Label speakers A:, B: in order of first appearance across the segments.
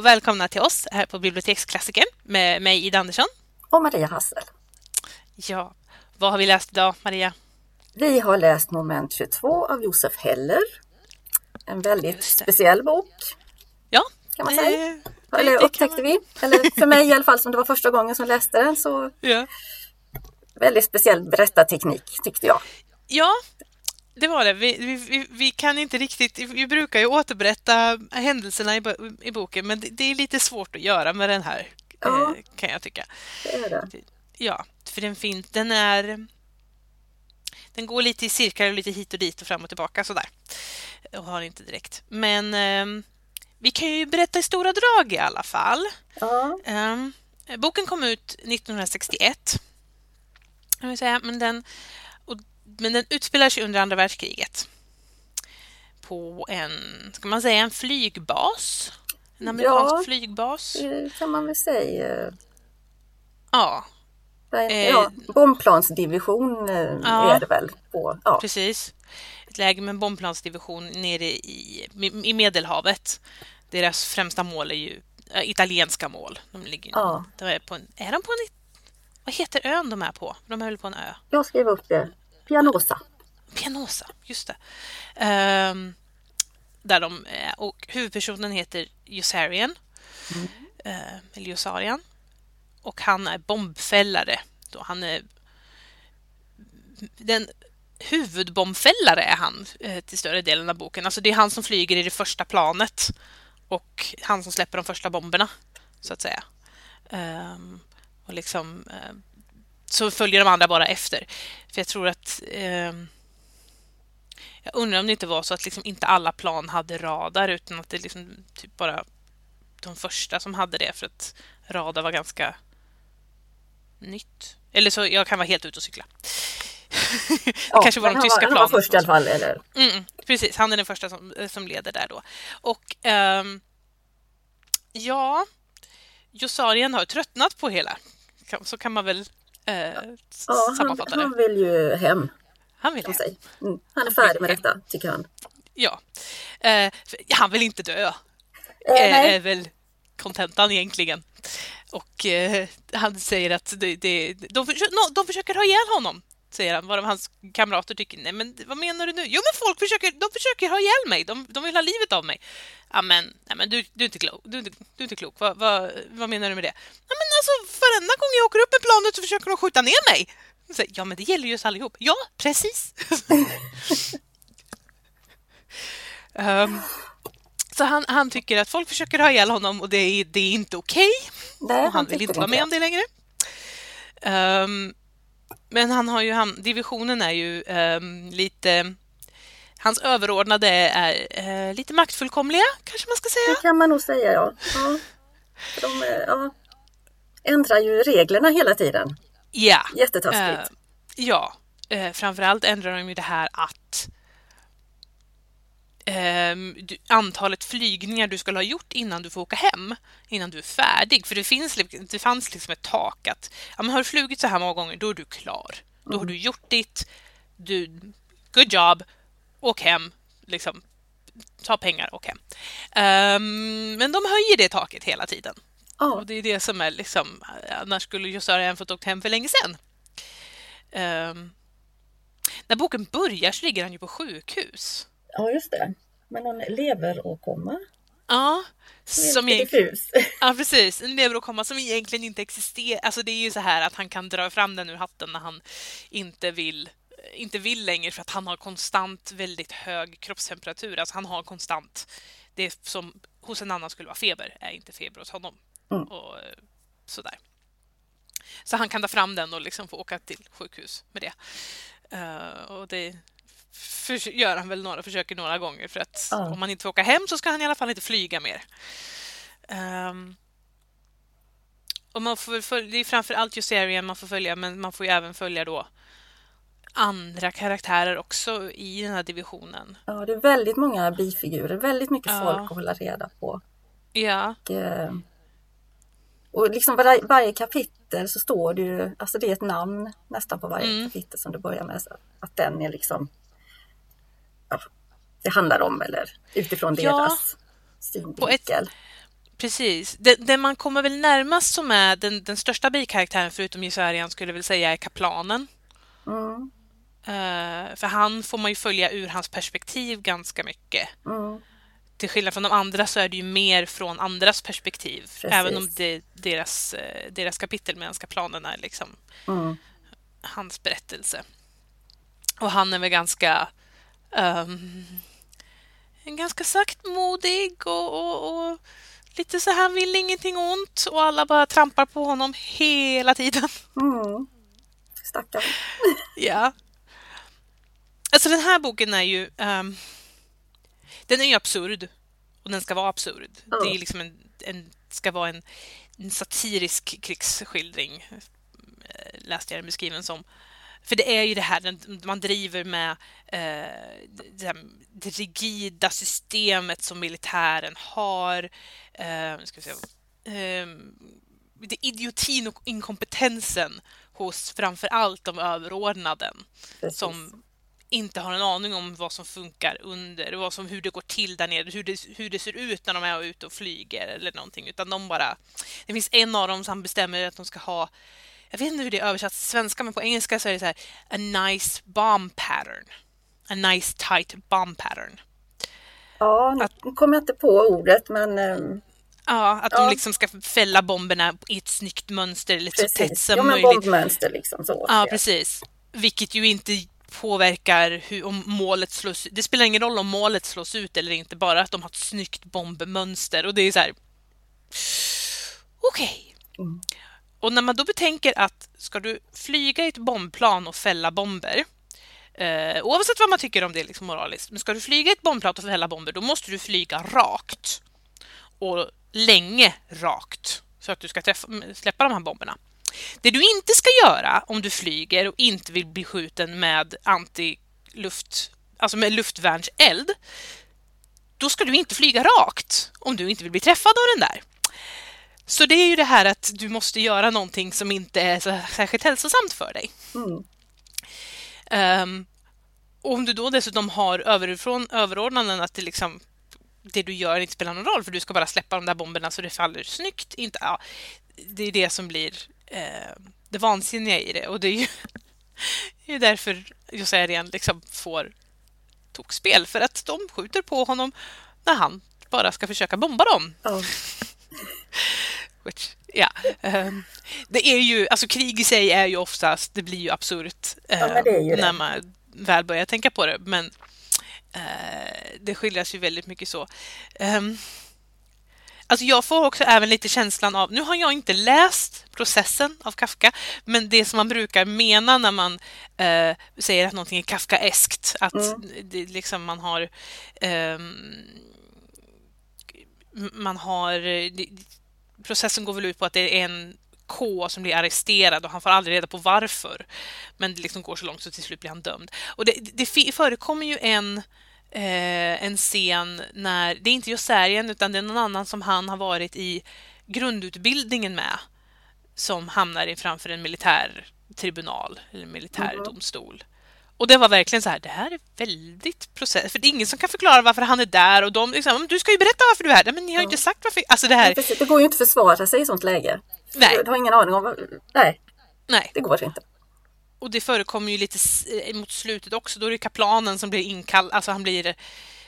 A: och välkomna till oss här på Biblioteksklassikern med mig Ida Andersson.
B: Och Maria Hassel.
A: Ja, vad har vi läst idag Maria?
B: Vi har läst moment 22 av Josef Heller. En väldigt speciell bok.
A: Ja,
B: kan man säga. Det, Eller det upptäckte man... vi. Eller för mig i alla fall som det var första gången som läste den så
A: ja.
B: väldigt speciell berättarteknik tyckte jag.
A: Ja, det var det. Vi, vi, vi, kan inte riktigt... Vi brukar ju återberätta händelserna i, i boken men det, det, är lite svårt att göra med den här,
B: ja,
A: eh, kan jag tycka.
B: Det är det.
A: Ja, för den, fin, den är... Den går lite i cirklar och lite hit och dit och fram och tillbaka sådär. Och har inte direkt. Men eh, vi kan ju berätta i stora drag i alla fall.
B: Ja.
A: Eh, boken kom ut 1961. Jag vill säga, men den men den utspelar sig under andra världskriget. På en, ska man säga en flygbas? En amerikansk
B: ja,
A: flygbas?
B: kan man väl säga.
A: Ja.
B: En, ja, bombplansdivision eh, ja, är det väl? På, ja.
A: Precis. Ett läge med en bombplansdivision nere i, i Medelhavet. Deras främsta mål är ju italienska mål. De ligger
B: ja.
A: de är, på en, är de på en... Vad heter ön de är på? De är väl på en ö?
B: Jag skrev upp det. Pianosa.
A: Pianosa, just det. Um, där de, och huvudpersonen heter Josarian. Mm. Uh, eller Yossarian. Och han är bombfällare. Då han är den huvudbombfällare är han eh, till större delen av boken. Alltså det är han som flyger i det första planet och han som släpper de första bomberna, så att säga. Um, och liksom uh, så följer de andra bara efter. För jag tror att... Eh, jag undrar om det inte var så att liksom inte alla plan hade radar utan att det liksom typ bara de första som hade det för att radar var ganska nytt. Eller så jag kan vara helt ute och cykla. det
B: ja,
A: kanske var de tyska planen.
B: Han var först i alla fall, eller?
A: Mm, precis, han är den första som, som leder där då. Och um, ja, Josarien har tröttnat på hela. Så kan man väl eh,
B: ja, han, han, vill ju hem.
A: Han vill hem.
B: Mm. Han är färdig med detta, tycker han.
A: Ja. Eh, han vill inte dö.
B: Eh,
A: är väl kontentan egentligen. Och eh, han säger att det, det, de, försöker, de försöker ha ihjäl honom säger han, varav hans kamrater tycker nej men vad menar du nu? Jo men folk försöker, de försöker ha ihjäl mig, de, de vill ha livet av mig. Ja men, nej, men du, du är inte klok, du, du, du är inte klok. Va, va, vad menar du med det? Ja men alltså varenda gång jag åker upp med planet så försöker de skjuta ner mig. Så, ja men det gäller ju oss allihop. Ja, precis. um, så han, han, tycker att folk försöker ha ihjäl honom och det är, det är inte okej. Okay.
B: han,
A: han vill inte vara med om det längre. Um, men han har ju, han, divisionen är ju um, lite... Hans överordnade är uh, lite maktfullkomliga, kanske man ska säga.
B: Det kan man nog säga, ja. ja. De ja, ändrar ju reglerna hela tiden.
A: Ja.
B: Jättetaskigt. Uh,
A: ja. Uh, framförallt ändrar de ju det här att antalet flygningar du skulle ha gjort innan du får åka hem, innan du är färdig. För det, finns, det fanns liksom ett tak att ja, men har du flugit så här många gånger, då är du klar. Då har du gjort ditt, du, good job, åk hem, liksom, ta pengar, åk hem. Um, men de höjer det taket hela tiden.
B: Oh.
A: Och det är det som är liksom, annars skulle Josara fått åkt hem för länge sedan. Um, när boken börjar så ligger han ju på sjukhus.
B: Ja, just det. Med någon leveråkomma.
A: Ja.
B: Som är
A: Ja, precis. En leveråkomma som egentligen inte existerar. Alltså det är ju så här att han kan dra fram den ur hatten när han inte vill inte vill längre för att han har konstant väldigt hög kroppstemperatur. Alltså han har konstant det som hos en annan skulle vara feber är inte feber hos honom.
B: Mm.
A: Och sådär. Så han kan ta fram den och liksom få åka till sjukhus med det. Uh, och det för, gör han väl några försöker några gånger för att
B: ja.
A: om man inte får åka hem så ska han i alla fall inte flyga mer. Um, och man får följa, det är framför allt Josarian man får följa men man får ju även följa då andra karaktärer också i den här divisionen.
B: Ja, det är väldigt många bifigurer, väldigt mycket ja. folk att hålla reda på.
A: Ja.
B: Och, eh, och liksom var, varje kapitel så står det ju, alltså det är ett namn nästan på varje mm. kapitel som du börjar med. Att den är liksom det handlar om eller utifrån
A: ja,
B: deras synvinkel.
A: Precis. Det, det, man kommer väl närmast som är den, den största bikaraktären förutom Jesarian skulle väl säga är kaplanen.
B: Mm.
A: Uh, för han får man ju följa ur hans perspektiv ganska mycket.
B: Mm.
A: Till skillnad från de andra så är det ju mer från andras perspektiv.
B: Precis.
A: Även om det deras, uh, deras kapitel med kaplanen är liksom
B: Mm.
A: hans berättelse. Och han är väl ganska um, ganska saktmodig och, och, och lite så här, han vill ingenting ont och alla bara trampar på honom hela tiden.
B: Mm. Stackarn.
A: Ja. Alltså den här boken är ju... ehm, den är ju absurd. Och den ska vara absurd.
B: Ja.
A: Det är liksom en, en, ska vara en, en satirisk krigsskildring. eh, Läste jag den beskriven som. För det är ju det här man driver med eh, det, det rigida systemet som militären har. Eh, ska vi. Eh, det idiotin och inkompetensen hos framför allt de överordnade
B: Precis.
A: som inte har en aning om vad som funkar under, vad som, hur det går till där nere, hur det, hur det ser ut när de är ute och flyger eller någonting, utan de bara... Det finns en av dem som bestämmer att de ska ha, jag vet inte hur det är översatt till svenska, men på engelska så är det så här, a nice bomb pattern. A nice tight bomb pattern.
B: Ja, nu kommer jag inte på ordet men ehm,
A: Ja, att
B: Ja.
A: de liksom ska fälla bomberna i ett snyggt mönster, lite så tätt
B: precis.
A: som
B: Ja, men
A: möjligt.
B: bombmönster liksom så.
A: Ja, precis. Vilket ju inte påverkar hur, om målet slås Det spelar ingen roll om målet slås ut eller inte, bara att de har ett snyggt bombmönster. Och det är så här... Okej.
B: Mm.
A: Och när man då betänker att ska du flyga i ett bombplan och fälla bomber eh, oavsett vad man tycker om det liksom moraliskt, men ska du flyga i ett bombplan och fälla bomber, då måste du flyga rakt. Och länge rakt, så att du ska träffa, mm, släppa de här bomberna. Det du inte ska göra om du flyger och inte vill bli skjuten med antiluft, alltså med luftvärnseld, då ska du inte flyga rakt om du inte vill bli träffad av den där. Så det är ju det här att du måste göra någonting som inte är så särskilt hälsosamt för dig.
B: Mm.
A: Ehm, och om du då dessutom har överifrån överordnanden att det liksom det du gör inte spelar någon roll för du ska bara släppa de där bomberna så det faller snyggt. Inte, ja, det är det som blir eh, det vansinniga i det och det är ju det är därför Josarian liksom får tokspel för att de skjuter på honom när han bara ska försöka bomba dem.
B: Ja.
A: Which, ja, ehm, det är ju, alltså krig i sig är ju oftast, det blir ju absurt
B: Ja, ju
A: ehm,
B: det.
A: när man väl börjar tänka på det. Men eh, det skildras ju väldigt mycket så. Um, alltså jag får också även lite känslan av, nu har jag inte läst processen av Kafka, men det som man brukar mena när man eh, säger att någonting är Kafkaeskt, att
B: Mm.
A: det, liksom man har ehm, man har det- processen går väl ut på att det är en K som blir arresterad och han får aldrig reda på varför. Men det liksom går så långt så till slut blir han dömd. Och det, det förekommer ju en, eh, en scen när, det är inte Josarien utan det är någon annan som han har varit i grundutbildningen med som hamnar framför en militär tribunal eller militärdomstol.
B: Mhm.
A: Och det var verkligen så här, det här är väldigt process, för det är ingen som kan förklara varför han är där och de liksom, "Men du ska ju berätta varför du är där, men ni har ju
B: Ja.
A: inte sagt varför. Alltså det här,
B: precis, det går ju inte att försvara sig i sånt läge.
A: Nej.
B: Du, har ingen aning om. Nej,
A: nej.
B: det går inte.
A: Och det förekommer ju lite eh, mot slutet också. Då är det kaplanen som blir inkallad, alltså han blir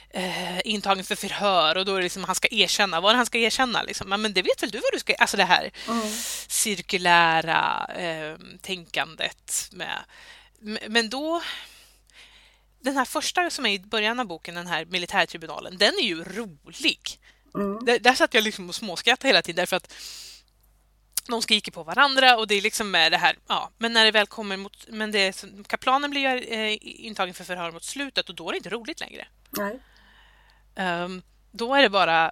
A: eh, intagen för förhör och då är det liksom han ska erkänna. Vad han ska erkänna? Liksom? "Ja, Men det vet väl du vad du ska... Alltså det här
B: Mm.
A: cirkulära eh, tänkandet med... Men då... Den här första som är i början av boken, den här militärtribunalen, den är ju rolig.
B: Mm.
A: Där, där satt jag liksom och småskrattade hela tiden därför att de skriker på varandra och det är liksom med det här, ja, men när det väl kommer mot, men det kaplanen blir ju eh, intagen för förhör mot slutet och då är det inte roligt längre.
B: Nej.
A: Ehm, då är det bara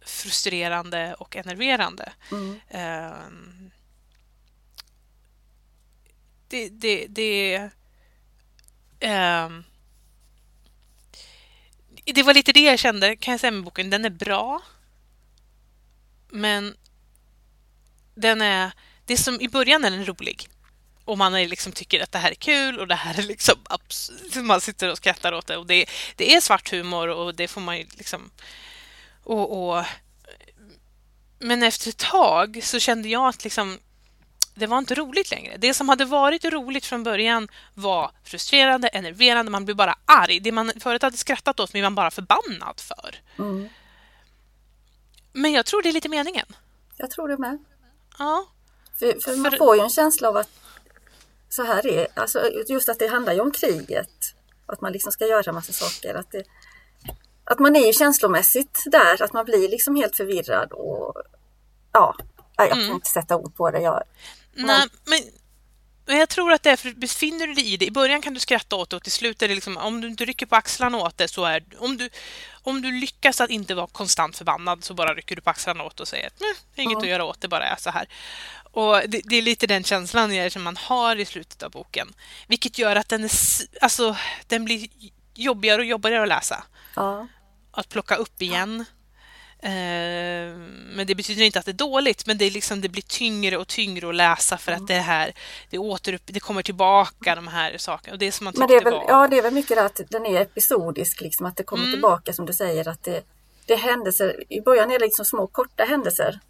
A: frustrerande och enerverande.
B: Mm.
A: Ehm, det, det, det, um, det var lite det jag kände, kan jag säga med boken. Den är bra. Men den är, det är som i början är den rolig. Och man är liksom tycker att det här är kul och det här är liksom man sitter och skrattar åt det. Och det, det är svart humor och det får man ju liksom... Och, och Men efter ett tag så kände jag att liksom, det var inte roligt längre. Det som hade varit roligt från början var frustrerande, enerverande, man blev bara arg. Det man förut hade skrattat åt blev man bara förbannad för.
B: Mm.
A: Men jag tror det är lite meningen.
B: Jag tror det med.
A: Ja.
B: För, för, man får ju en känsla av att så här är alltså just att det handlar ju om kriget. Att man liksom ska göra massa saker. Att, det, att man är ju känslomässigt där, att man blir liksom helt förvirrad och ja, jag kan mm. inte sätta ord på det. Jag,
A: Nej, men men jag tror att det är för befinner du dig i det. I början kan du skratta åt det och till slut är det liksom, om du inte rycker på axlarna åt det så är om du, om du lyckas att inte vara konstant förbannad så bara rycker du på axlarna åt och säger att det är inget mm. att göra åt det, bara är så här. Och det, det, är lite den känslan som man har i slutet av boken. Vilket gör att den, är, alltså, den blir jobbigare och jobbigare att läsa.
B: Ja.
A: Att plocka upp igen. Eh, men det betyder inte att det är dåligt, men det, är liksom, det blir tyngre och tyngre att läsa för att det här det, återupp, det kommer tillbaka de här sakerna. Och det som man
B: men det är väl, var... Ja, det är väl mycket det att den är episodisk, liksom, att det kommer mm. tillbaka som du säger. att det, det är händelser, I början är det liksom små korta händelser.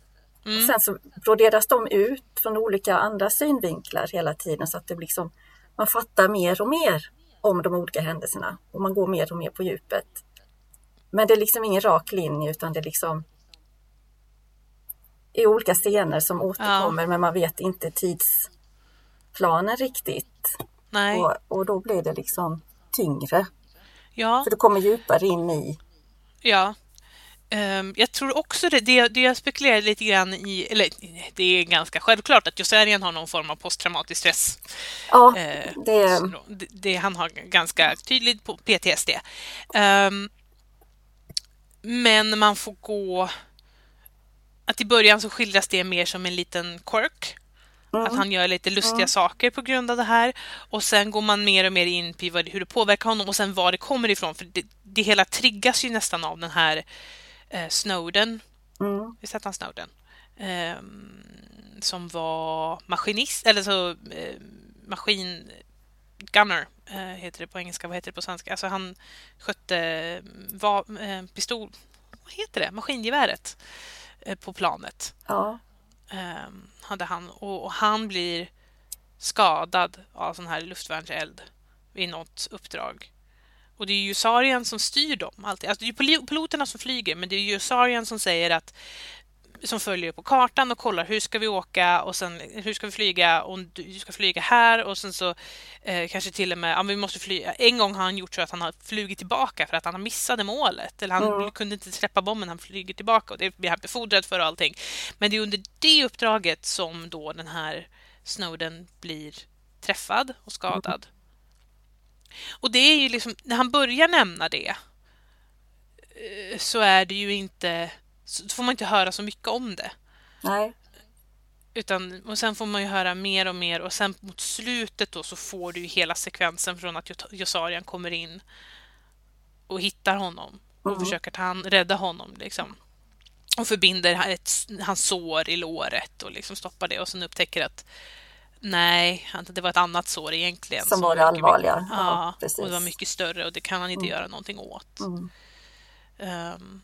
B: Mm. sen så broderas de ut från olika andra synvinklar hela tiden så att det liksom, man fattar mer och mer om de olika händelserna och man går mer och mer på djupet. Men det är liksom ingen rak linje utan det är liksom i olika scener som återkommer ja. men man vet inte tidsplanen riktigt.
A: Nej.
B: Och, och då blir det liksom tyngre.
A: Ja.
B: För du kommer djupare in i...
A: Ja. Um, jag tror också det, det, det jag spekulerar lite grann i, eller det är ganska självklart att Josarian har någon form av posttraumatisk stress.
B: Ja, uh, det...
A: det, det... Han har ganska tydligt på PTSD. Um, ehm, men man får gå... Att i början så skildras det mer som en liten quirk. Mm. Att han gör lite lustiga mm. saker på grund av det här. Och sen går man mer och mer in på hur det påverkar honom och sen var det kommer ifrån. För det, det hela triggas ju nästan av den här eh, Snowden.
B: Mm.
A: Visst hette han Snowden? Eh, som var maskinist, eller så eh, maskin gunner eh, heter det på engelska, vad heter det på svenska? Alltså han skötte eh, var, eh, pistol, vad heter det, maskingeväret på planet.
B: Ja.
A: Ehm, hade han och, och, han blir skadad av sån här luftvärnseld vid något uppdrag. Och det är ju Sarian som styr dem alltid. Alltså det är ju piloterna som flyger, men det är ju Sarian som säger att som följer på kartan och kollar hur ska vi åka och sen hur ska vi flyga och du ska flyga här och sen så eh, kanske till och med, ja, vi måste flyga. En gång har han gjort så att han har flugit tillbaka för att han har missade målet eller han mm. kunde inte släppa bomben, han flyger tillbaka och det blir han befordrad för och allting. Men det är under det uppdraget som då den här Snowden blir träffad och skadad. Mm. Och det är ju liksom, när han börjar nämna det eh, så är det ju inte så får man inte höra så mycket om det.
B: Nej.
A: Utan, och sen får man ju höra mer och mer och sen mot slutet då så får du ju hela sekvensen från att Josarian kommer in och hittar honom och mm. försöker ta han, rädda honom. Liksom. Och förbinder ett, hans sår i låret och liksom stoppar det och sen upptäcker att nej, det var ett annat sår egentligen.
B: Som, som var det allvarliga.
A: ja, ja och det var mycket större och det kan han inte mm. göra någonting åt.
B: Mm.
A: Um,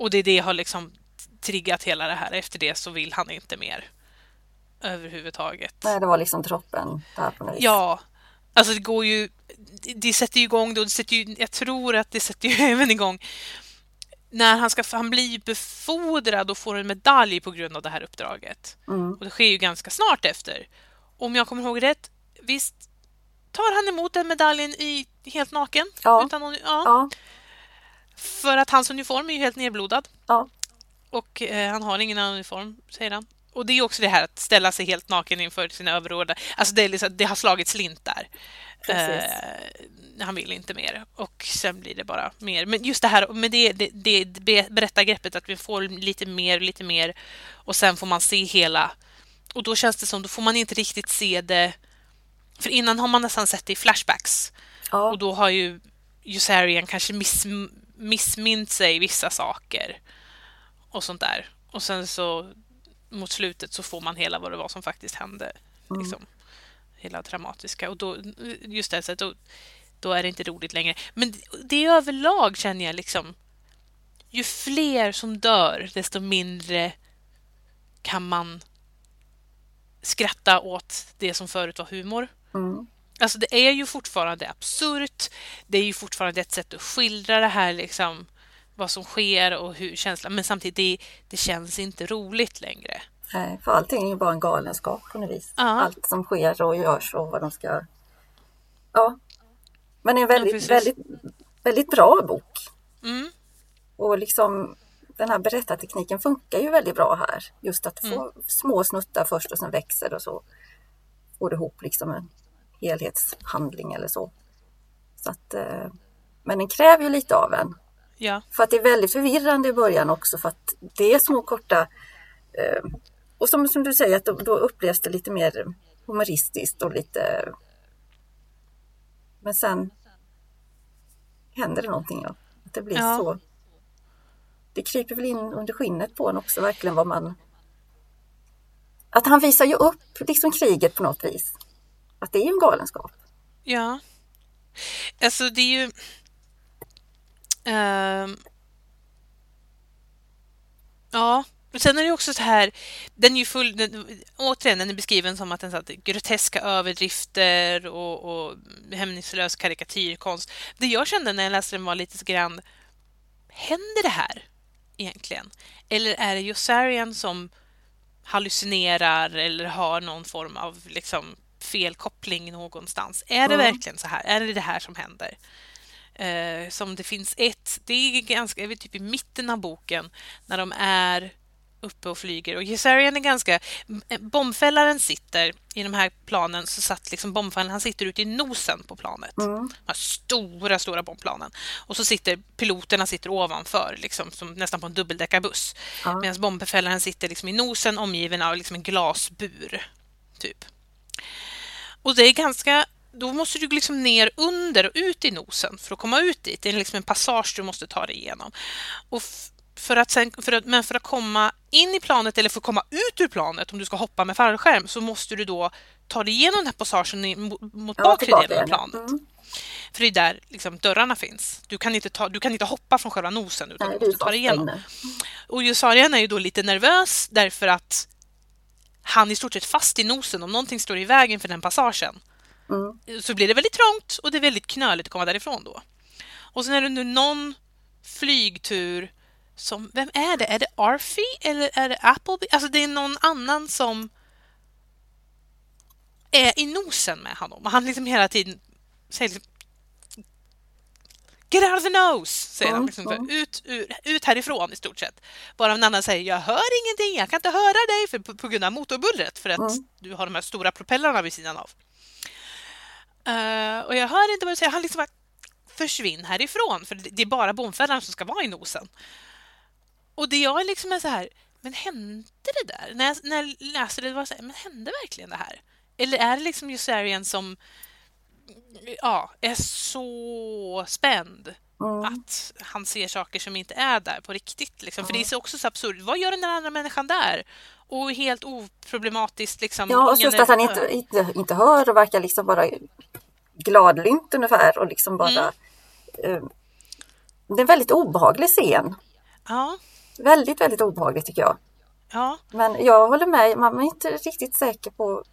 A: och det är det har liksom triggat hela det här. Efter det så vill han inte mer överhuvudtaget.
B: Nej, det var liksom droppen där på något vis.
A: Ja, alltså det går ju. Det sätter ju igång då. Det sätter ju, jag tror att det sätter ju även igång när han ska han blir befordrad och får en medalj på grund av det här uppdraget.
B: Mm.
A: Och det sker ju ganska snart efter. Om jag kommer ihåg rätt, visst tar han emot den medaljen i helt naken?
B: Ja.
A: Utan någon,
B: ja. ja.
A: För att hans uniform är ju helt nedblodad.
B: Ja.
A: Och eh, han har ingen annan uniform, säger han. Och det är också det här att ställa sig helt naken inför sina överordnade. Alltså det, liksom, det har slagit slint där. Eh, han vill inte mer. Och sen blir det bara mer. Men just det här med det, det, det berättargreppet att vi får lite mer, lite mer och sen får man se hela. Och då känns det som, då får man inte riktigt se det. För innan har man nästan sett det i flashbacks.
B: Ja.
A: Och då har ju Jusarian kanske miss, missmint sig vissa saker och sånt där. Och sen så mot slutet så får man hela vad det var som faktiskt hände. Mm. Liksom, hela dramatiska. Och då, just det, så då, då är det inte roligt längre. Men det överlag känner jag liksom ju fler som dör, desto mindre kan man skratta åt det som förut var humor.
B: Mm.
A: Alltså det är ju fortfarande absurt. Det är ju fortfarande ett sätt att skildra det här liksom vad som sker och hur känslan, men samtidigt det, det känns inte roligt längre.
B: Nej, för allting är ju bara en galenskap på något vis.
A: Ja.
B: Allt som sker och görs och vad de ska... Ja. Men det är en
A: Ja,
B: väldigt,
A: precis.
B: väldigt, väldigt bra bok.
A: Mm.
B: Och liksom den här berättartekniken funkar ju väldigt bra här. Just att få
A: Mm.
B: små snuttar först och sen växer och så får du ihop liksom en helhetshandling eller så. så att, eh, men den kräver ju lite av en.
A: Ja.
B: För att det är väldigt förvirrande i början också för att det är små korta eh, och som, som du säger att då, då upplevs det lite mer humoristiskt och lite men sen händer det någonting. Ja. Att det blir
A: Ja.
B: så. Det kryper väl in under skinnet på en också verkligen vad man att han visar ju upp liksom kriget på något vis. Att det är ju en galenskap.
A: Ja. Alltså det är ju... Uh... ja, men sen är det också så här, den är ju full, den, återigen, den är beskriven som att den satt groteska överdrifter och, och hämningslös karikatyrkonst. Det jag kände när jag läste den var lite så grann, händer det här egentligen? Eller är det Yossarian som hallucinerar eller har någon form av liksom felkoppling någonstans. Är det
B: Mm.
A: verkligen så här? Är det det här som händer? Eh, som det finns ett, det är ganska, vet, typ i mitten av boken när de är uppe och flyger och Gessarian är ganska, bombfällaren sitter i de här planen så satt liksom bombfällaren, han sitter ute i nosen på planet.
B: Mm.
A: De här stora, stora bombplanen. Och så sitter piloterna sitter ovanför, liksom, som nästan på en dubbeldäckarbuss.
B: Ja.
A: Medan bombbefälaren sitter liksom i nosen omgiven av liksom en glasbur. Typ. Och det är ganska... Då måste du liksom ner under och ut i nosen för att komma ut dit. Det är liksom en passage du måste ta dig igenom. Och för att sen, för att, men för att komma in i planet eller för att komma ut ur planet, om du ska hoppa med fallskärm, så måste du då ta dig igenom den här passagen i- mot,
B: Ja,
A: bakre delen av planet.
B: Mm.
A: För det är där liksom, dörrarna finns. Du kan, inte ta, du kan inte hoppa från själva nosen utan
B: Nej,
A: du måste ta dig igenom. Och Jusarian är ju då lite nervös därför att han är i stort sett fast i nosen. Om någonting står i vägen för den passagen
B: Mm.
A: så blir det väldigt trångt och det är väldigt knöligt att komma därifrån då. Och sen är det nu någon flygtur som, vem är det? Är det Arfie eller är det Appleby? Alltså det är någon annan som är i nosen med honom. Och han liksom hela tiden säger liksom Get out of the nose! Säger han. Liksom,
B: mm.
A: ut, ur, ut härifrån i stort sett. Bara en annan säger jag hör ingenting, jag kan inte höra dig för, på, på grund av motorbullret för att
B: Mm.
A: du har de här stora propellrarna vid sidan av. Eh, och jag hör inte vad du säger. Han liksom bara försvinn härifrån för det det är bara bombfällaren som ska vara i nosen. Och det jag liksom är så här, men hände det där? När jag, när jag läste det var jag så här, men hände verkligen det här? Eller är det liksom Jusarian som ja, är så spänd
B: Mm.
A: att han ser saker som inte är där på riktigt. Liksom. För det är så också så absurt. Vad gör den andra människan där? Och helt oproblematiskt. Liksom.
B: Ja, och just
A: är-
B: att han inte, inte, inte hör och verkar liksom bara gladlynt ungefär och liksom bara
A: Mm.
B: eh, Det är en väldigt obehaglig scen.
A: Ja,
B: Väldigt, väldigt obehaglig tycker jag.
A: ja,
B: Men jag håller med, man är inte riktigt säker på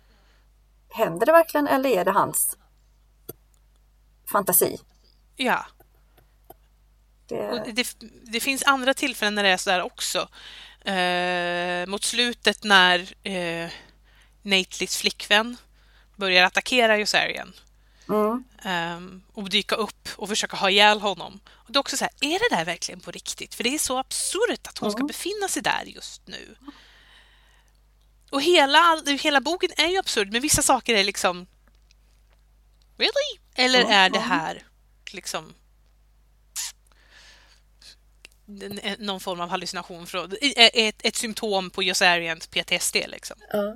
B: Händer det verkligen eller är det hans fantasi?
A: ja.
B: Det,
A: det, det finns andra tillfällen när det är så där också. Eh, mot slutet när eh, Nateleys flickvän börjar attackera Jusarian
B: mm,
A: ehm, och dyka upp och försöka ha ihjäl honom. Och det är också så här, är det där verkligen på riktigt? För det är så absurt att hon ska
B: Mm.
A: befinna sig där just nu. Och hela, hela boken är ju absurd, men vissa saker är liksom... Really? Eller
B: Mm,
A: är det
B: mm.
A: här liksom någon form av hallucination från, ett, ett symptom på Yossarians PTSD liksom.
B: ja,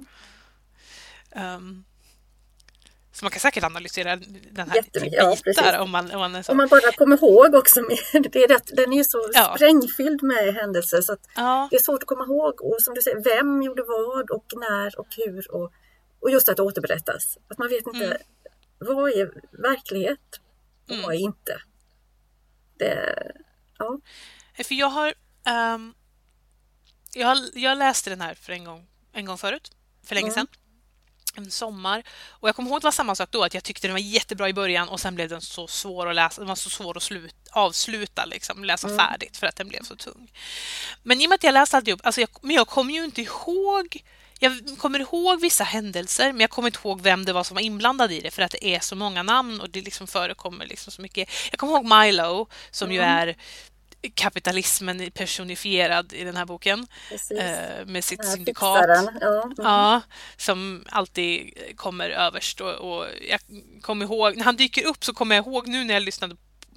A: Um, så man kan säkert analysera den här
B: ja,
A: bitar om man, om man.
B: Om man bara kommer ihåg också, med, det är rätt, den är ju så
A: Ja.
B: sprängfylld med händelser så att
A: Ja,
B: det är svårt att komma ihåg och som du säger, vem gjorde vad och när och hur och, och just att det återberättas. Att man vet inte
A: Mm.
B: Vad är verklighet och
A: Mm.
B: vad är inte. Det, ja,
A: För jag har... Um, jag, jag läste den här för en gång, en gång förut, för länge mm. sedan. En sommar. Och jag kommer ihåg att det var samma sak då, att jag tyckte den var jättebra i början och sen blev den så svår att läsa. Den var så svår att slut, avsluta, liksom, läsa mm. färdigt för att den blev så tung. Men i och med att jag läste alltihop, alltså jag, men jag kommer ju inte ihåg jag kommer ihåg vissa händelser, men jag kommer inte ihåg vem det var som var inblandad i det för att det är så många namn och det liksom förekommer liksom så mycket. Jag kommer ihåg Milo som mm. ju är kapitalismen personifierad i den här boken eh, med sitt syndikat. Ja. Mm. ja. som alltid kommer överst. Och, och, jag kommer ihåg, när han dyker upp så kommer jag ihåg nu när jag lyssnade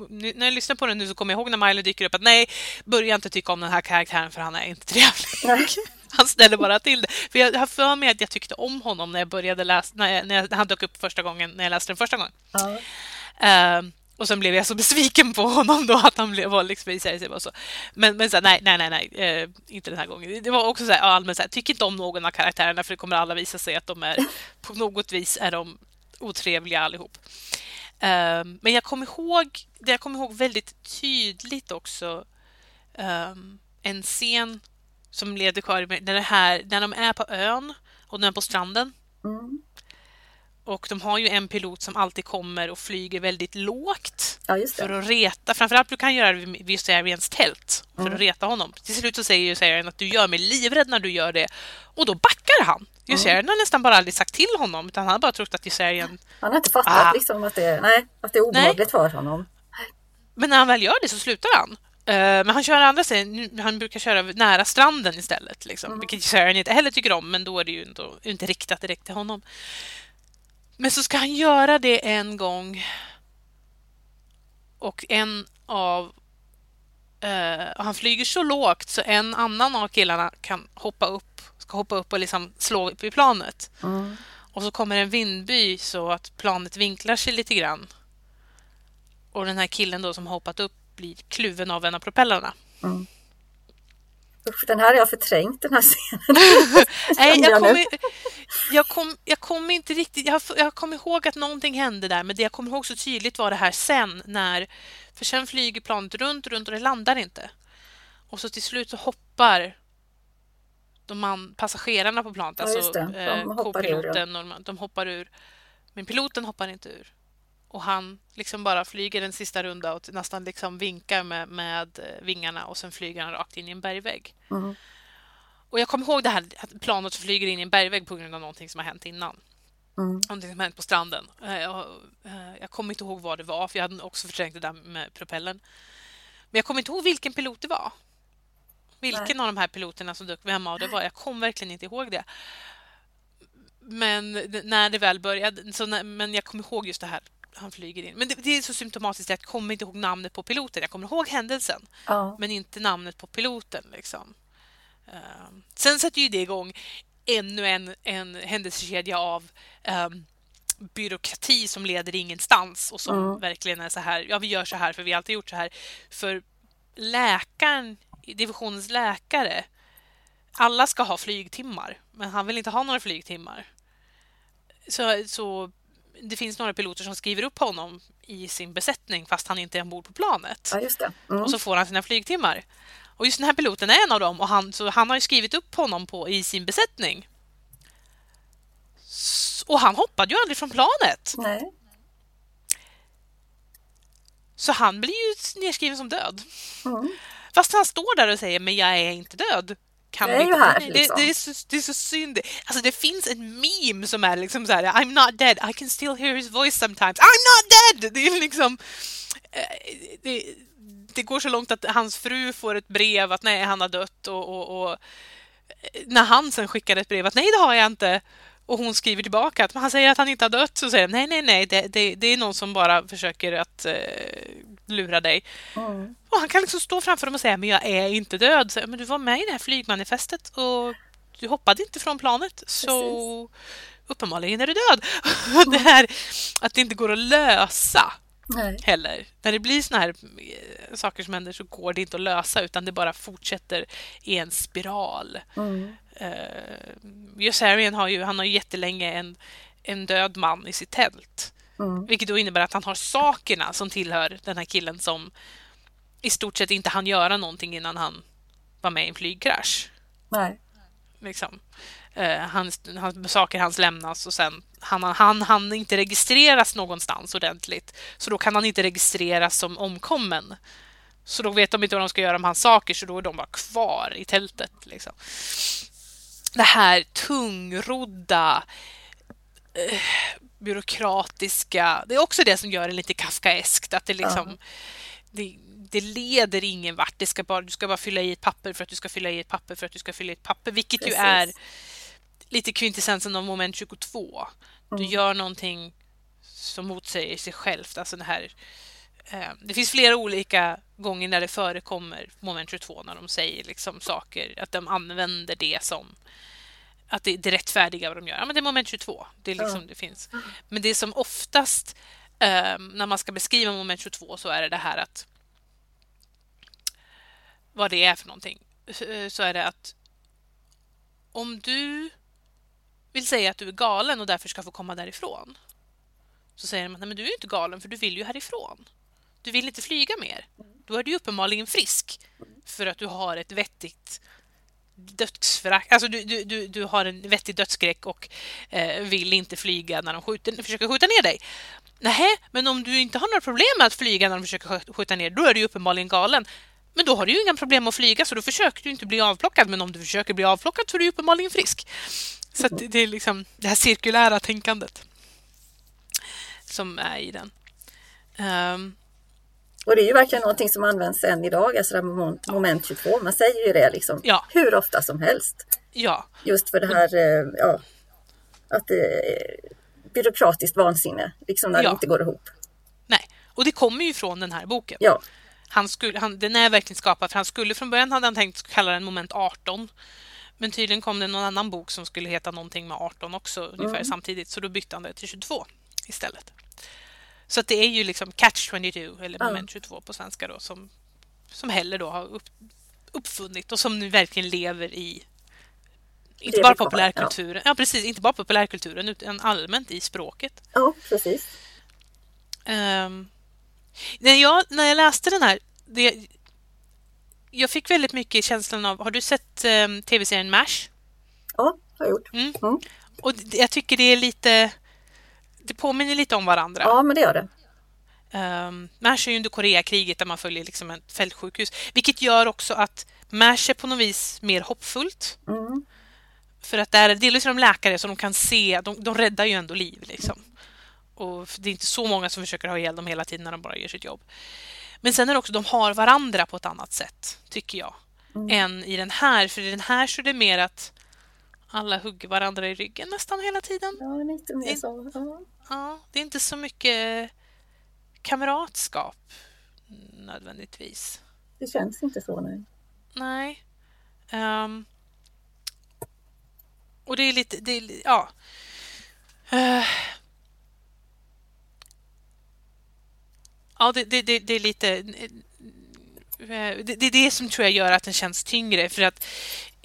A: när jag lyssnar på den nu så kommer jag ihåg när Milo dyker upp att nej, börja inte tycka om den här karaktären för han är inte trevlig. Han ställer bara till det. För jag har för mig att jag tyckte om honom när jag började läsa, när, jag, när, jag, när han dök upp första gången, när jag läste den första gången. Ja. Uh, och sen blev jag så besviken på honom då att han blev, var liksom i sig och så. Men, men så här, nej, nej, nej, nej eh, inte den här gången. Det var också så här, allmänt så här, tycker inte om någon av karaktärerna för det kommer alla visa sig att de är på något vis är de otrevliga allihop. Eh, men jag kommer ihåg, det jag kommer ihåg väldigt tydligt också eh, en scen som leder kvar när, det här, när de är på ön och de är på stranden. Mm. Och de har ju en pilot som alltid kommer och flyger väldigt lågt
B: ja,
A: för att reta. Framförallt brukar han göra det vid Viserians tält för mm. att reta honom. Till slut så säger Viserian att du gör mig livrädd när du gör det. Och då backar han. Viserian mm. har nästan bara aldrig sagt till honom utan han har bara trott att Viserian...
B: Han har inte fattat ah. liksom att, det, nej, att det är obehagligt för honom.
A: Men när han väl gör det så slutar han. Uh, men han kör andra sidan, han brukar köra nära stranden istället. Liksom, mm. Vilket Sharon inte heller tycker om, men då är det ju inte, inte riktat direkt till honom. Men så ska han göra det en gång. Och en av... Uh, han flyger så lågt så en annan av killarna kan hoppa upp, ska hoppa upp och liksom slå upp i planet. Mm. Och så kommer en vindby så att planet vinklar sig lite grann. Och den här killen då som hoppat upp blir kluven av en av propellerna. Mm.
B: Den här har jag förträngt, den här scenen.
A: Nej, jag kommer, jag, kom, jag kom inte riktigt... Jag, jag kommer ihåg att någonting hände där, men det jag kommer ihåg så tydligt var det här sen när... För sen flyger planet runt, runt och det landar inte. Och så till slut så hoppar de man, passagerarna på planet, ja, alltså eh, co-piloten, ja. de hoppar ur. Men piloten hoppar inte ur. Och han liksom bara flyger en sista runda och nästan liksom vinkar med, med eh, vingarna och sen flyger han rakt in i en bergvägg. Mm. Och jag kommer ihåg det här att planet flyger in i en bergvägg på grund av någonting som har hänt innan. Mm. Någonting som har hänt på stranden. Eh, jag, eh, jag kommer inte ihåg vad det var, för jag hade också förträngt det där med propellern. Men jag kommer inte ihåg vilken pilot det var. Vilken Nej. av de här piloterna som dök, vem av det var. Jag kommer verkligen inte ihåg det. Men när det väl började, så när, men jag kommer ihåg just det här han flyger in. Men det, det, är så symptomatiskt att jag kommer inte ihåg namnet på piloten. Jag kommer ihåg händelsen, ja. men inte namnet på piloten. Liksom. Uh, sen sätter ju det igång ännu en, en händelsekedja av um, byråkrati som leder ingenstans och som mm. verkligen är så här, ja vi gör så här för vi har alltid gjort så här. För läkaren, divisionens läkare, alla ska ha flygtimmar, men han vill inte ha några flygtimmar. Så, så det finns några piloter som skriver upp honom i sin besättning fast han inte är ombord på planet.
B: Ja. Mm.
A: Och så får han sina flygtimmar. Och just den här piloten är en av dem och han, så han har skrivit upp honom på, i sin besättning. Och han hoppade ju aldrig från planet.
B: Nej.
A: Så han blir ju nedskriven som död. Mm. Fast han står där och säger men jag är inte död
B: kan det är ju här,
A: liksom. det, det, är så, det är så synd. Alltså, det finns en meme som är liksom så här, I'm not dead, I can still hear his voice sometimes. I'm not dead! Det är liksom... Eh, det, det går så långt att hans fru får ett brev att nej, han har dött och, och, och när han sen skickar ett brev att nej, det har jag inte och hon skriver tillbaka att han säger att han inte har dött så säger nej, nej, nej, det, det, det är någon som bara försöker att eh, lura dig. Mm. Och han kan liksom stå framför dem och säga men jag är inte död. Så, men du var med i det här flygmanifestet och du hoppade inte från planet så uppenbarligen är du död. Mm. det här att det inte går att lösa Nej. heller. När det blir såna här eh, saker som händer så går det inte att lösa utan det bara fortsätter i en spiral. Mm. Uh, Yossarian har ju, han har ju jättelänge en, en död man i sitt tält. Mm. Vilket då innebär att han har sakerna som tillhör den här killen som i stort sett inte hann göra någonting innan han var med i en flygkrasch.
B: Nej.
A: Liksom. Eh, hans, hans, saker hans lämnas och sen han, han, han inte registreras någonstans ordentligt. Så då kan han inte registreras som omkommen. Så då vet de inte vad de ska göra med hans saker, så då är de bara kvar i tältet. Liksom. Det här tungrodda, eh, byråkratiska, det är också det som gör det lite kafkaeskt. Att det liksom, uh det, det leder ingen vart. Det ska bara, du ska bara fylla i ett papper för att du ska fylla i ett papper för att du ska fylla i ett papper, vilket Precis. ju är lite kvintessensen av moment 22. Du mm. gör någonting som motsäger sig självt. Alltså det, här, det finns flera olika gånger när det förekommer moment 22 när de säger liksom saker, att de använder det som att det, det rättfärdiga vad de gör. Ja, men det är moment 22. Det, är liksom, det finns. Men det som oftast eh, när man ska beskriva moment 22 så är det det här att vad det är för någonting så är det att om du vill säga att du är galen och därför ska få komma därifrån så säger de att men du är inte galen för du vill ju härifrån. Du vill inte flyga mer. Då är du uppenbarligen frisk för att du har ett vettigt dödsförakt. Alltså du, du, du, du har en vettig dödsskräck och eh, vill inte flyga när de skjuter, försöker skjuta ner dig. Nej, men om du inte har några problem med att flyga när de försöker skjuta ner då är du uppenbarligen galen. Men då har du ju inga problem att flyga så då försöker du inte bli avplockad. Men om du försöker bli avplockad så är du uppenbarligen frisk. Så det är liksom det här cirkulära tänkandet som är i den. Um,
B: och det är ju verkligen någonting som används än idag, alltså moment, moment 22. Man säger ju det liksom ja. hur ofta som helst.
A: Ja.
B: Just för det här, eh, ja, att det är byråkratiskt vansinne, liksom när ja. det inte går ihop.
A: Nej, och det kommer ju från den här boken.
B: Ja.
A: Han skulle, han, den är verkligen skapad, för han skulle från början hade han tänkt kalla den moment 18. Men tydligen kom det någon annan bok som skulle heta någonting med 18 också ungefär mm. samtidigt, så då bytte han det till 22 istället. Så det är ju liksom Catch 22, eller Moment 22 på svenska då, som, som Heller då har upp, uppfunnit och som nu verkligen lever i inte bara populärkulturen, ja. ja. precis, inte bara populärkulturen utan allmänt i språket.
B: Ja, precis.
A: Um, när, jag, när jag läste den här, det, jag fick väldigt mycket känslan av, har du sett um, tv-serien MASH?
B: Ja, har jag gjort.
A: Mm. Mm. Och jag tycker det är lite det påminner lite om varandra.
B: Ja, men det gör det.
A: Um, MASH är ju under Koreakriget där man följer liksom ett fältsjukhus, vilket gör också att MASH är på något vis mer hoppfullt. Mm. För att där, delvis är de läkare så de kan se, de, de räddar ju ändå liv. Liksom. Och det är inte så många som försöker ha ihjäl dem hela tiden när de bara gör sitt jobb. Men sen är det också, de har varandra på ett annat sätt, tycker jag, mm. än i den här. För i den här så är det mer att alla hugger varandra i ryggen nästan hela tiden.
B: Ja, lite mer så. Ja.
A: ja, det är inte så mycket kamratskap nödvändigtvis.
B: Det känns inte så, nej.
A: Nej. Um, och det är lite, det är, ja. Uh, ja, det, det, det, det är lite... Eh, det, det är det som tror jag gör att den känns tyngre. För att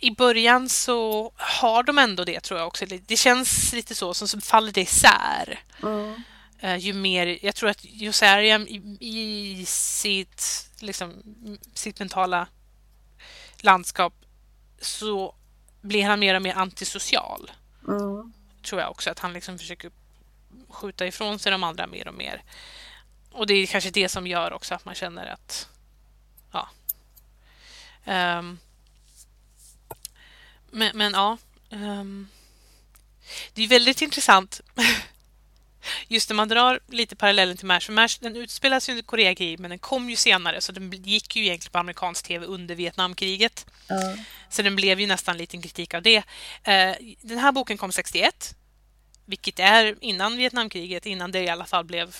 A: i början så har de ändå det tror jag också. Det känns lite så, som, som faller det isär. Mm. Uh, ju mer, jag tror att Josariam i, i sitt, liksom, sitt mentala landskap så blir han mer och mer antisocial. Mm. Tror jag också, att han liksom försöker skjuta ifrån sig de andra mer och mer. Och det är kanske det som gör också att man känner att ja. Um, men, men ja. Um, det är väldigt intressant. Just när man drar lite parallellen till MASH. MASH den utspelas under Koreakriget men den kom ju senare så den gick ju egentligen på amerikansk tv under Vietnamkriget. Mm. Så den blev ju nästan en liten kritik av det. Uh, den här boken kom 61. Vilket är innan Vietnamkriget, innan det i alla fall blev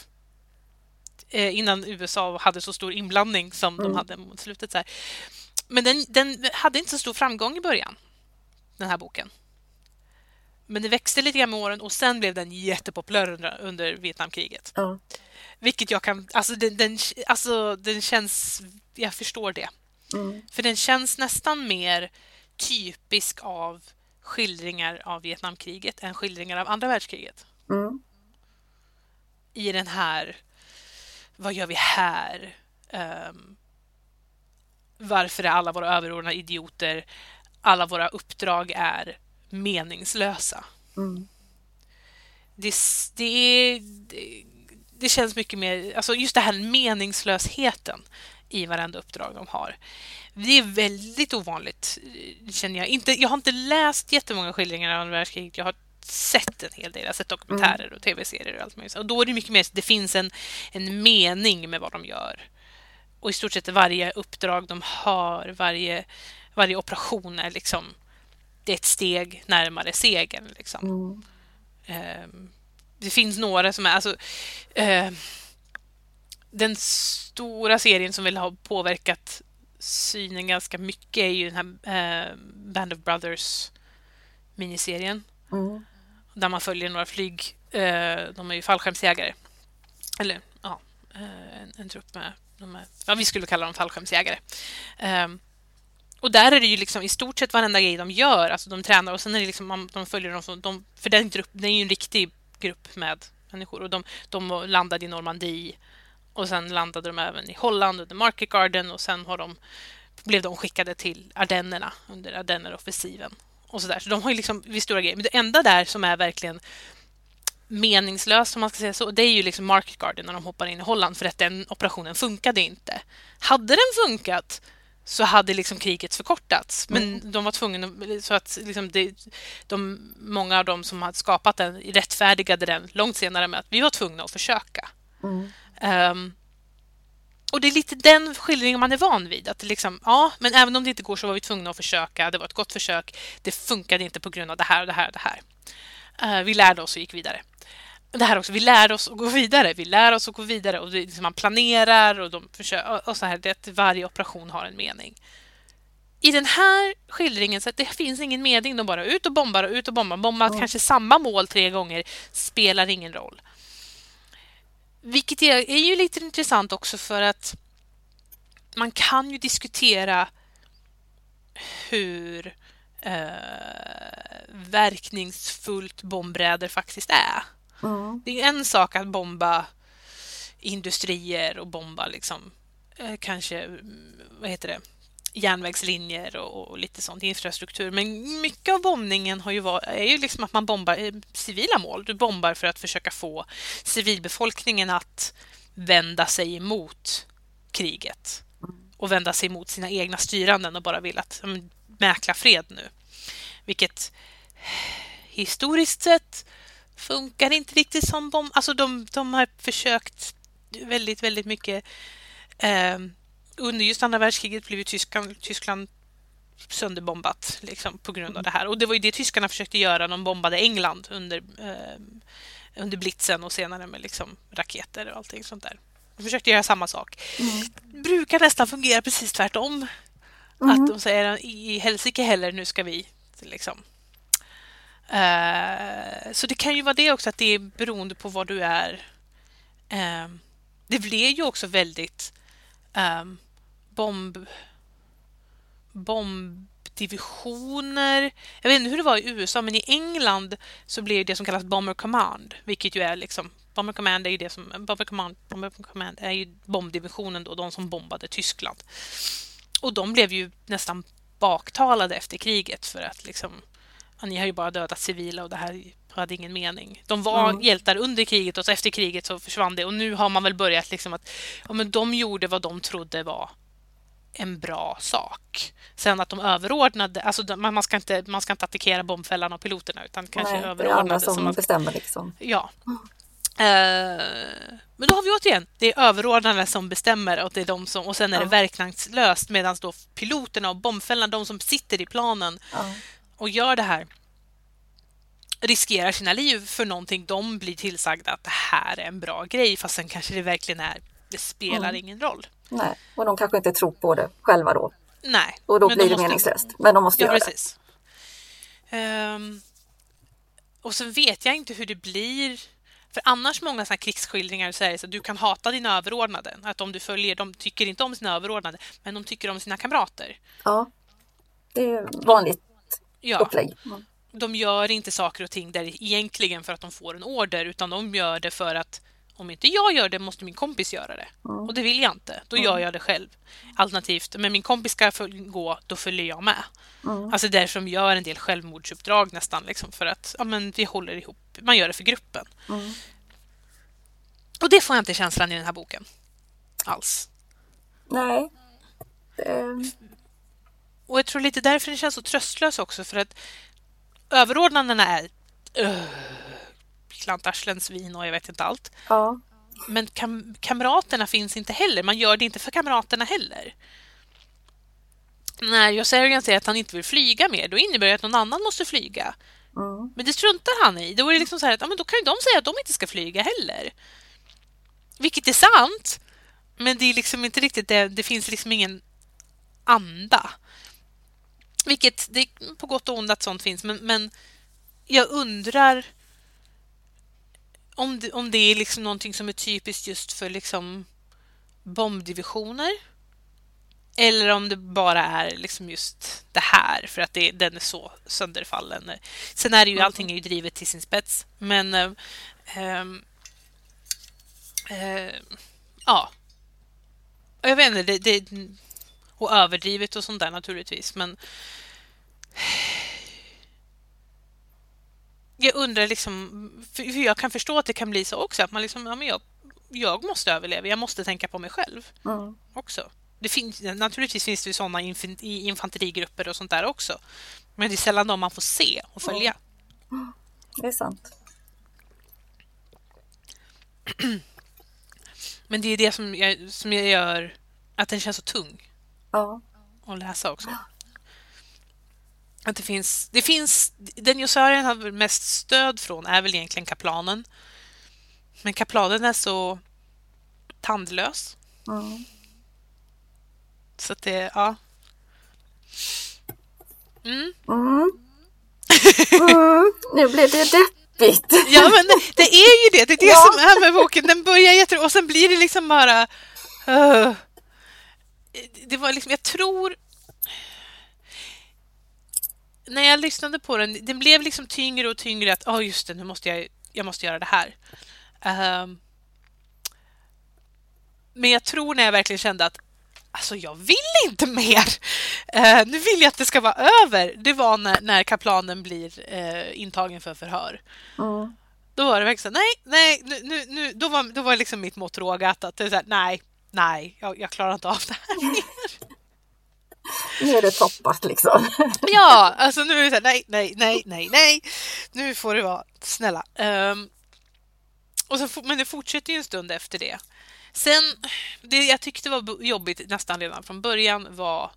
A: uh, innan USA hade så stor inblandning som mm. de hade mot slutet. Så här. Men den, den hade inte så stor framgång i början den här boken. Men det växte lite grann med åren och sen blev den jättepopulär under, under Vietnamkriget.
B: Ja.
A: Vilket jag kan... Alltså den, den, alltså den känns... Jag förstår det. Mm. För den känns nästan mer typisk av skildringar av Vietnamkriget än skildringar av andra världskriget. Mm. I den här... Vad gör vi här? Um, varför är alla våra överordnade idioter? Alla våra uppdrag är meningslösa.
B: Mm.
A: Det, det, det, det känns mycket mer, alltså just det här meningslösheten i varenda uppdrag de har. Det är väldigt ovanligt, känner jag. Inte, jag har inte läst jättemånga skildringar av andra världskriget. Jag har sett en hel del. Jag har sett dokumentärer och tv-serier och allt möjligt. Och då är det mycket mer det finns en, en mening med vad de gör. Och i stort sett varje uppdrag de har, varje, varje operation är liksom det är ett steg närmare segern. Liksom.
B: Mm.
A: Um, det finns några som är... Alltså, uh, den stora serien som vill ha påverkat synen ganska mycket är ju den här uh, Band of Brothers miniserien.
B: Mm.
A: Där man följer några flyg. Uh, de är ju fallskärmsjägare. Eller ja, en, en trupp med... De är, ja, vi skulle kalla dem fallskärmsjägare. Och där är det ju liksom i stort sett varenda grej de gör, alltså de tränar och sen är det liksom, de följer dem som, de, för den gruppen det är ju en riktig grupp med människor och de, de landade i Normandie och sen landade de även i Holland under Market Garden och sen har de, blev de skickade till Ardennerna under Ardenneroffensiven och sådär. Så de har ju liksom vid stora grejer. Men det enda där som är verkligen meningslöst, om man ska säga så, det är ju liksom Market Garden när de hoppar in i Holland för att den operationen funkade inte. Hade den funkat så hade liksom kriget förkortats. Men mm. de var tvungna, så att liksom det, de, många av dem som hade skapat den rättfärdigade den långt senare med att vi var tvungna att försöka.
B: Mm.
A: Um, och det är lite den skildringen man är van vid. Att liksom, ja, men även om det inte går så var vi tvungna att försöka. Det var ett gott försök. Det funkade inte på grund av det här och det här och det här. Uh, vi lärde oss och gick vidare det här också, vi lär oss att gå vidare. Vi lär oss att gå vidare och det, liksom man planerar och, de försöker, och så här, det, varje operation har en mening. I den här skildringen så det finns ingen mening. De bara ut och bombar och ut och bombar. Bombar mm. kanske samma mål tre gånger. Spelar ingen roll. Vilket är, är ju lite intressant också för att man kan ju diskutera hur eh, verkningsfullt bombräder faktiskt är.
B: Mm.
A: Det är en sak att bomba industrier och bomba liksom, eh, kanske mm, vad heter det, järnvägslinjer och, och, lite sånt, infrastruktur. Men mycket av bombningen har ju var, är ju liksom att man bombar eh, civila mål. Du bombar för att försöka få civilbefolkningen att vända sig emot kriget och vända sig emot sina egna styranden och bara vill att mäkla fred nu. Vilket historiskt sett funkar inte riktigt som bomb... Alltså de, de har försökt väldigt, väldigt mycket. Eh, under just andra världskriget blev Tyskland, Tyskland sönderbombat liksom, på grund av det här. Och det var ju det tyskarna försökte göra. De bombade England under, eh, under blitzen och senare med liksom, raketer och allting sånt där. De försökte göra samma sak.
B: Mm.
A: brukar nästan fungera precis tvärtom. Mm. Att de säger i helsike heller, nu ska vi liksom Uh, så det kan ju vara det också, att det är beroende på vad du är. Um, det blir ju också väldigt um, bomb... bombdivisioner. Jag vet inte hur det var i USA, men i England så blir det som kallas Bomber Command, vilket ju är liksom Bomber Command är ju det som Bomber Command, Bomber Command är ju bombdivisionen då, de som bombade Tyskland. Och de blev ju nästan baktalade efter kriget för att liksom ni har ju bara dödat civila och det här hade ingen mening. De var mm. hjältar under kriget och efter kriget så försvann det och nu har man väl börjat liksom att ja, men de gjorde vad de trodde var en bra sak. Sen att de överordnade, alltså man ska inte, man ska inte attackera bombfällan och piloterna utan kanske
B: Nej,
A: överordnade.
B: Det är andra som, som man, bestämmer liksom.
A: Ja. Mm. Uh, men då har vi återigen, det är överordnade som bestämmer och, det är de som, och sen är ja. det verkningslöst medan då piloterna och bombfällarna, de som sitter i planen,
B: ja
A: och gör det här riskerar sina liv för någonting de blir tillsagda att det här är en bra grej fast sen kanske det verkligen är det spelar mm. ingen roll.
B: Nej, och de kanske inte tror på det själva då.
A: Nej.
B: Och då blir det måste... meningslöst. Men de måste
A: ja,
B: göra
A: precis. det. Um, och så vet jag inte hur det blir. För annars många såna krigsskildringar det så att du kan hata dina överordnade. Att om du följer, de tycker inte om sina överordnade, men de tycker om sina kamrater.
B: Ja, det är vanligt ja. upplägg. Mm.
A: De gör inte saker och ting där egentligen för att de får en order utan de gör det för att om inte jag gör det måste min kompis göra det.
B: Mm.
A: Och det vill jag inte. Då gör jag det själv. Alternativt, men min kompis ska gå, då följer jag med.
B: Mm.
A: Alltså därför de gör en del självmordsuppdrag nästan, liksom, för att ja, men vi håller ihop. Man gör det för gruppen.
B: Mm.
A: Och det får jag inte känslan i den här boken. Alls.
B: Nej.
A: Och jag tror lite därför den känns så tröstlös också, för att överordnandena är uh, klantarslens vin och jag vet inte allt.
B: ja.
A: Men kam kamraterna finns inte heller. Man gör det inte för kamraterna heller. När Josarian säger att han inte vill flyga mer, då innebär det att någon annan måste flyga.
B: Mm.
A: Men det struntar han i. Då är det liksom så att ja, men då kan ju de säga att de inte ska flyga heller. Vilket är sant, men det är liksom inte riktigt det. Det finns liksom ingen anda. Vilket, det är på gott och ont att sånt finns, men, men jag undrar om det, om det är liksom någonting som är typiskt just för liksom bombdivisioner. Eller om det bara är liksom just det här för att det, den är så sönderfallen. Sen är det ju allting är ju drivet till sin spets. Men eh, ehm, eh, ja. Jag vet inte, det, det, och överdrivet och sånt där naturligtvis. Men jag undrar liksom, för jag kan förstå att det kan bli så också, att man liksom, ja men jag, jag måste överleva, jag måste tänka på mig själv
B: Mm.
A: också. Det finns, naturligtvis finns det ju sådana i infanterigrupper och sånt där också. Men det är sällan de man får se och följa.
B: Det är sant.
A: Men det är det som jag, som jag gör att den känns så tung
B: Ja.
A: att läsa också. Att det finns, det finns, den Josarien har mest stöd från är väl egentligen kaplanen. Men kaplanen är så tandlös.
B: Mm.
A: Så att det, ja. Mm.
B: Mm. Mm. Nu blev det deppigt.
A: Ja, men det, det är ju det. Det är det
B: Ja.
A: som är med boken. Den börjar jätte... Och sen blir det liksom bara... Uh, det var liksom... Jag tror... När jag lyssnade på den, den blev liksom tyngre och tyngre att, ja oh, just det, nu måste jag, jag måste göra det här. Ehm, men jag tror när jag verkligen kände att alltså jag vill inte mer. Eh, nu vill jag att det ska vara över. Det var när, när kaplanen blir eh, intagen för förhör.
B: Mm.
A: Då var det verkligen så nej, nej, nu, nu, nu, då var, då var liksom mitt mått rågat att det är så här, nej, nej, jag, jag klarar inte av det här.
B: Nu är det toppat liksom.
A: ja, alltså nu är det så här, nej, nej, nej, nej, nej, nu får det vara, snälla. Ehm, och så, men det fortsätter ju en stund efter det. Sen, det jag tyckte var jobbigt nästan redan från början var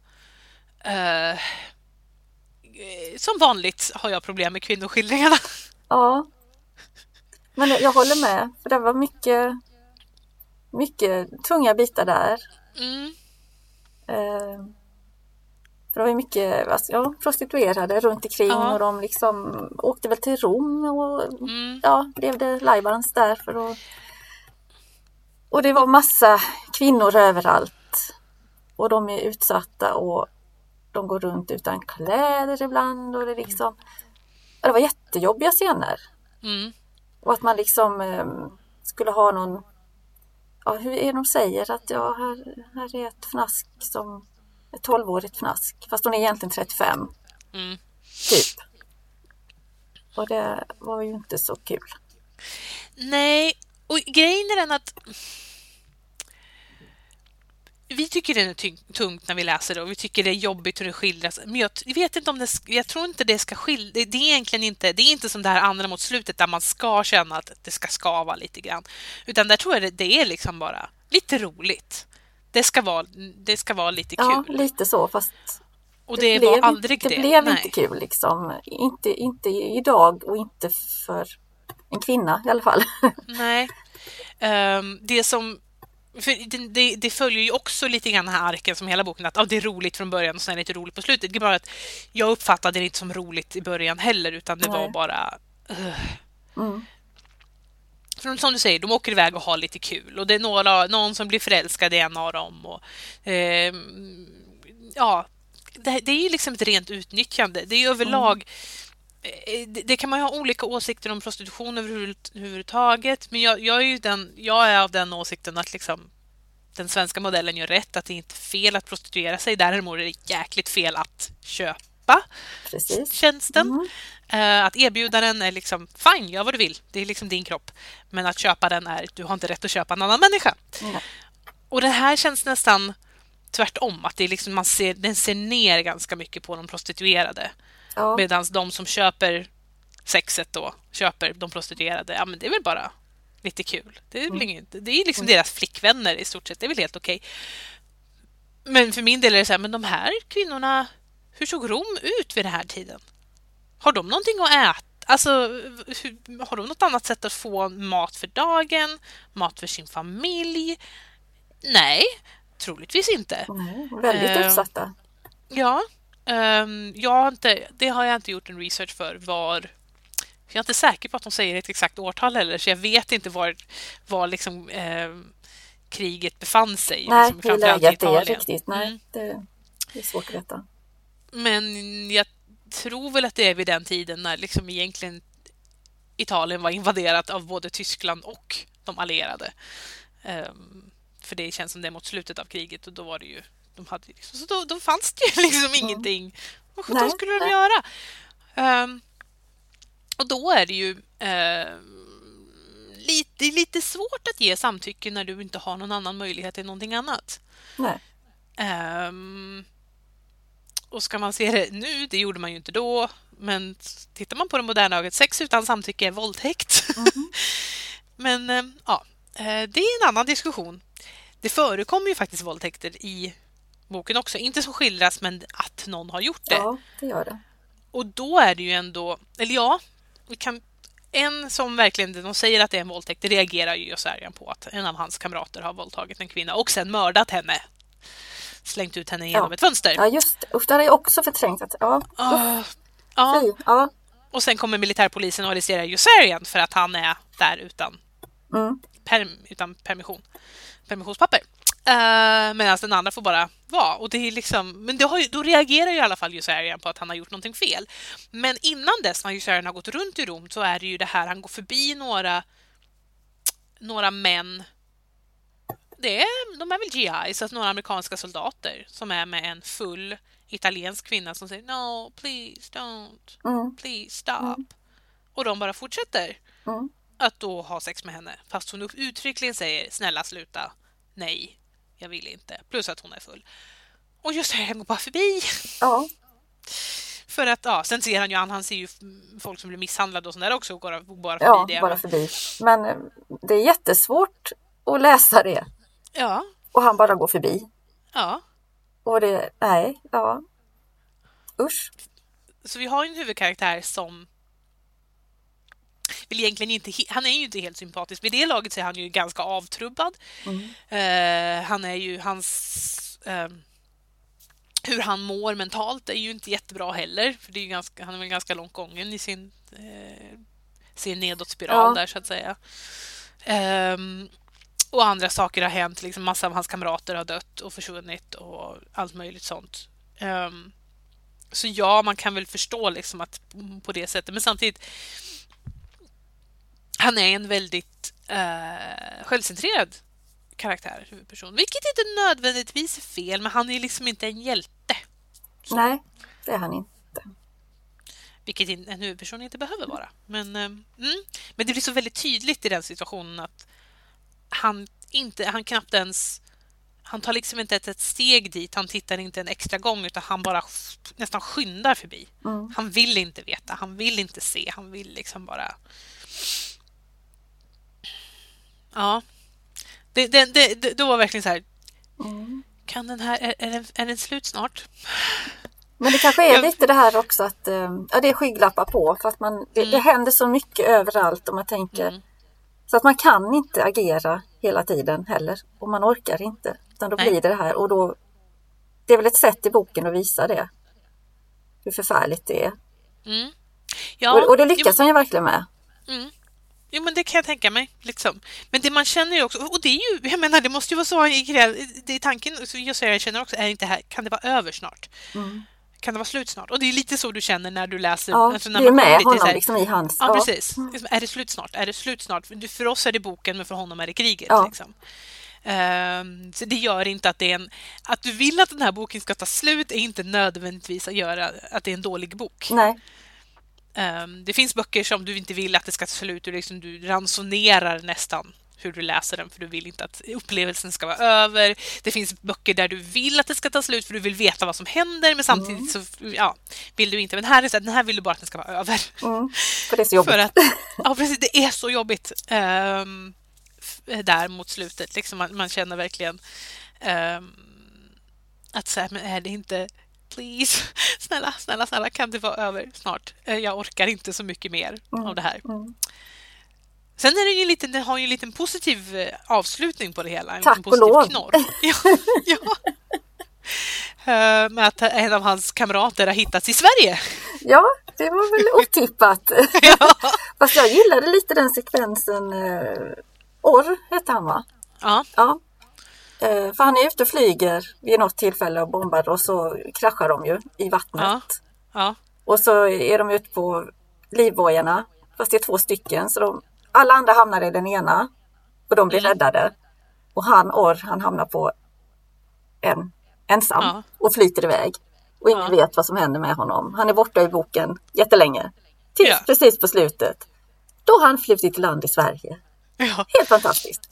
A: eh, som vanligt har jag problem med kvinnoskildringarna.
B: Ja. Men jag håller med. För det var mycket, mycket tunga bitar där.
A: Mm,
B: Eh, för det var ju mycket alltså, ja, prostituerade runt omkring
A: Ja.
B: och de liksom åkte väl till Rom och
A: mm,
B: ja, blev det lajbans där för att... Och det var massa kvinnor överallt. Och de är utsatta och de går runt utan kläder ibland och det liksom... Ja, Det var jättejobbiga scener.
A: mm,
B: Och att man liksom eh, skulle ha någon... Ja, hur är de säger att ja, här, här är ett fnask som... Ett 12-årigt fnask. Fast hon är egentligen 35,
A: mm.
B: typ. Och det var ju inte så kul.
A: Nej, och grejen är den att vi tycker det är tungt när vi läser det och vi tycker det är jobbigt hur det skildras. Men jag, vet inte om det, jag tror inte det ska skilja. Det, det är egentligen inte, det är inte som det här andra mot slutet där man ska känna att det ska skava lite grann. Utan där tror jag det, det är liksom bara lite roligt. Det ska vara, det ska vara lite
B: Ja,
A: kul.
B: lite så fast
A: och det, var
B: blev
A: aldrig
B: inte,
A: det.
B: det. blev
A: Nej.
B: inte kul liksom. Inte, inte idag och inte för en kvinna i alla fall.
A: Nej. Ehm, det som... För det, det, följer ju också lite grann den här arken som hela boken, att ah, det är roligt från början och sen är det inte roligt på slutet. Det är bara att jag uppfattade det inte som roligt i början heller, utan det var
B: Nej.
A: bara... Uh.
B: Mm.
A: För som du säger, de åker iväg och har lite kul och det är några, någon som blir förälskad i en av dem. Och, ehm, ja, det, det är ju liksom ett rent utnyttjande. Det är ju överlag eh, det, det kan man ha olika åsikter om prostitution överhuvudtaget, men jag, jag, är ju den, jag är av den åsikten att liksom den svenska modellen gör rätt, att det inte är fel att prostituera sig. Däremot är det jäkligt fel att köpa
B: Precis.
A: tjänsten.
B: Mm.
A: Eh, att erbjuda den är liksom, fine, gör vad du vill. Det är liksom din kropp. Men att köpa den är, du har inte rätt att köpa en annan människa.
B: Nej.
A: Och det här känns nästan tvärtom, att det är liksom, man ser, den ser ner ganska mycket på de prostituerade.
B: Ja.
A: Medan de som köper sexet då, köper de prostituerade, ja men det är väl bara lite kul. Det är, väl
B: Mm.
A: inget, det är liksom deras flickvänner i stort sett, det är väl helt okej. Men för min del är det så här, men de här kvinnorna, hur såg Rom ut vid den här tiden? Har de någonting att äta? Alltså, hur, har de något annat sätt att få mat för dagen? Mat för sin familj? Nej, troligtvis inte.
B: Nej, väldigt
A: Eh,
B: utsatta.
A: Ja, ehm, jag har inte, det har jag inte gjort en research för var jag är inte säker på att de säger ett exakt årtal heller, så jag vet inte var, var liksom, ehm, kriget befann sig.
B: Nej,
A: liksom,
B: hur läget är
A: Italien.
B: riktigt. Nej,
A: Mm.
B: det, det är svårt att veta.
A: Men jag tror väl att det är vid den tiden när liksom egentligen Italien var invaderat av både Tyskland och de allierade. Ehm, för det känns som det är mot slutet av kriget och då var det ju de hade liksom, så då, då fanns det ju liksom ingenting. Vad sjutton skulle de göra? Ehm, och då är det ju ehm, lite, lite svårt att ge samtycke när du inte har någon annan möjlighet än någonting annat. Ehm, och ska man se det nu, det gjorde man ju inte då, men tittar man på det moderna ögat, sex utan samtycke är våldtäkt. men ehm, ja, eh, det är en annan diskussion. Det förekommer ju faktiskt våldtäkter i boken också, inte som skildras, men att någon har gjort det.
B: Ja, det gör det.
A: Och då är det ju ändå, eller ja, vi kan, en som verkligen, de säger att det är en våldtäkt, det reagerar ju Josarian på att en av hans kamrater har våldtagit en kvinna och sen mördat henne. Slängt ut henne genom
B: Ja.
A: ett fönster.
B: Ja, just det. Usch, det hade jag också förträngt. Att, ja,
A: Ah, ja,
B: fy. Ja.
A: och sen kommer militärpolisen och arresterar Josarian för att han är där utan,
B: Mm.
A: perm, utan permission, permissionspapper. Uh, Medan den andra får bara vara. Och det är liksom, men ju, då reagerar ju i alla fall Josarian på att han har gjort någonting fel. Men innan dess, när Josarian har gått runt i Rom, så är det ju det här, han går förbi några, några män det är, de är väl GIs, alltså några amerikanska soldater som är med en full italiensk kvinna som säger No, please don't,
B: Mm.
A: please stop. Och de bara fortsätter
B: Mm.
A: att då ha sex med henne fast hon uttryckligen säger snälla sluta, nej, jag vill inte. Plus att hon är full. Och just det, han går bara förbi.
B: Ja,
A: För att, ja, sen ser han ju, han, ser ju folk som blir misshandlade och sånt där också och går bara förbi
B: ja
A: det.
B: bara förbi. Men eh, det är jättesvårt att läsa det.
A: Ja,
B: Och han bara går förbi.
A: ja.
B: Och det, nej, ja. Usch.
A: Så vi har ju en huvudkaraktär som vill egentligen inte, han är ju inte helt sympatisk. Vid det laget så är han ju ganska avtrubbad. Eh, han är ju, hans... ehm, hur han mår mentalt är ju inte jättebra heller. För det är ju ganska, han är väl ganska långt gången i sin, eh, sin nedåtspiral
B: Ja.
A: där så att säga. Ehm, och andra saker har hänt. Liksom massa av hans kamrater har dött och försvunnit och allt möjligt sånt. Ehm, så ja, man kan väl förstå liksom att på det sättet. Men samtidigt, han är en väldigt eh, självcentrerad karaktär, huvudperson. Vilket inte nödvändigtvis är fel, men han är liksom inte en hjälte.
B: Nej, det är han inte.
A: Vilket en huvudperson inte behöver vara. Men, eh, mm, men det blir så väldigt tydligt i den situationen att han, inte, han knappt ens... Han tar liksom inte ett, ett steg dit, han tittar inte en extra gång utan han bara nästan skyndar förbi.
B: Mm.
A: Han vill inte veta, han vill inte se, han vill liksom bara... Ja. Det, det, det, det, då var verkligen så här...
B: Mm.
A: Kan den här... Är, är, den, är den slut snart?
B: Men det kanske är
A: Jag-
B: lite det här också att eh, ja, det är skygglappar på för att man, det, det händer så mycket överallt och man tänker
A: Mm.
B: så att man kan inte agera hela tiden heller och man orkar inte utan då
A: Nej.
B: blir det det här och då det är väl ett sätt i boken att visa det hur förfärligt det är
A: Mm. Ja,
B: och, och det
A: jo,
B: lyckas han ju verkligen med.
A: Mm. Jo, men det kan jag tänka mig. Liksom. Men det man känner ju också, och det är ju, jag menar, det måste ju vara så det är tanken, så jag känner också, är inte här, kan det vara över snart?
B: Mm.
A: kan det vara slut snart? Och det är lite så du känner när du läser.
B: Ja,
A: alltså när
B: det är
A: man
B: med
A: lite
B: honom
A: här-
B: liksom i hans...
A: Ja, precis. Liksom, Är det slut snart? Är det slut snart? För, för oss är det boken, men för honom är det kriget.
B: Ja.
A: Liksom. Ehm, så det gör inte att det är en... Att du vill att den här boken ska ta slut är inte nödvändigtvis att göra att det är en dålig bok.
B: Nej,
A: Ehm, det finns böcker som du inte vill att det ska ta slut. Du, liksom, du ransonerar nästan hur du läser den för du vill inte att upplevelsen ska vara över. Det finns böcker där du vill att det ska ta slut för du vill veta vad som händer men samtidigt så ja, vill du inte. Men här är så den här vill du bara att den ska vara över.
B: mm, för det är så jobbigt.
A: Att, ja, precis, det är så jobbigt f- där mot slutet. Liksom man, man känner verkligen ehm, att så här, men är det inte... Please, snälla, snälla, snälla, kan det vara över snart? Eh, Jag orkar inte så mycket mer av det här.
B: mm.
A: Sen är det ju lite, den har ju en liten positiv eh, avslutning på det hela. En
B: Tack
A: liten
B: och
A: positiv
B: lov.
A: knorr. Ja, ja. Eh, Med att en av hans kamrater har hittats i Sverige.
B: Ja, det var väl otippat.
A: Ja.
B: Fast jag gillade lite den sekvensen. Orr hette han va?
A: Ja,
B: Ja. Eh, för han är ute och flyger vid något tillfälle och bombar och så kraschar de ju i vattnet.
A: Ja. ja.
B: Och så är de ute på livbojarna. Fast det är två stycken. Så de, alla andra hamnar i den ena. Och de blir
A: Mm.
B: räddade. Och han, Orr, han hamnar på en ensam
A: Ja.
B: och flyter iväg. Och ingen vet vad som händer med honom. Han är borta i boken jättelänge. Tills precis på slutet. Då har han flutit till land i Sverige. Helt fantastiskt.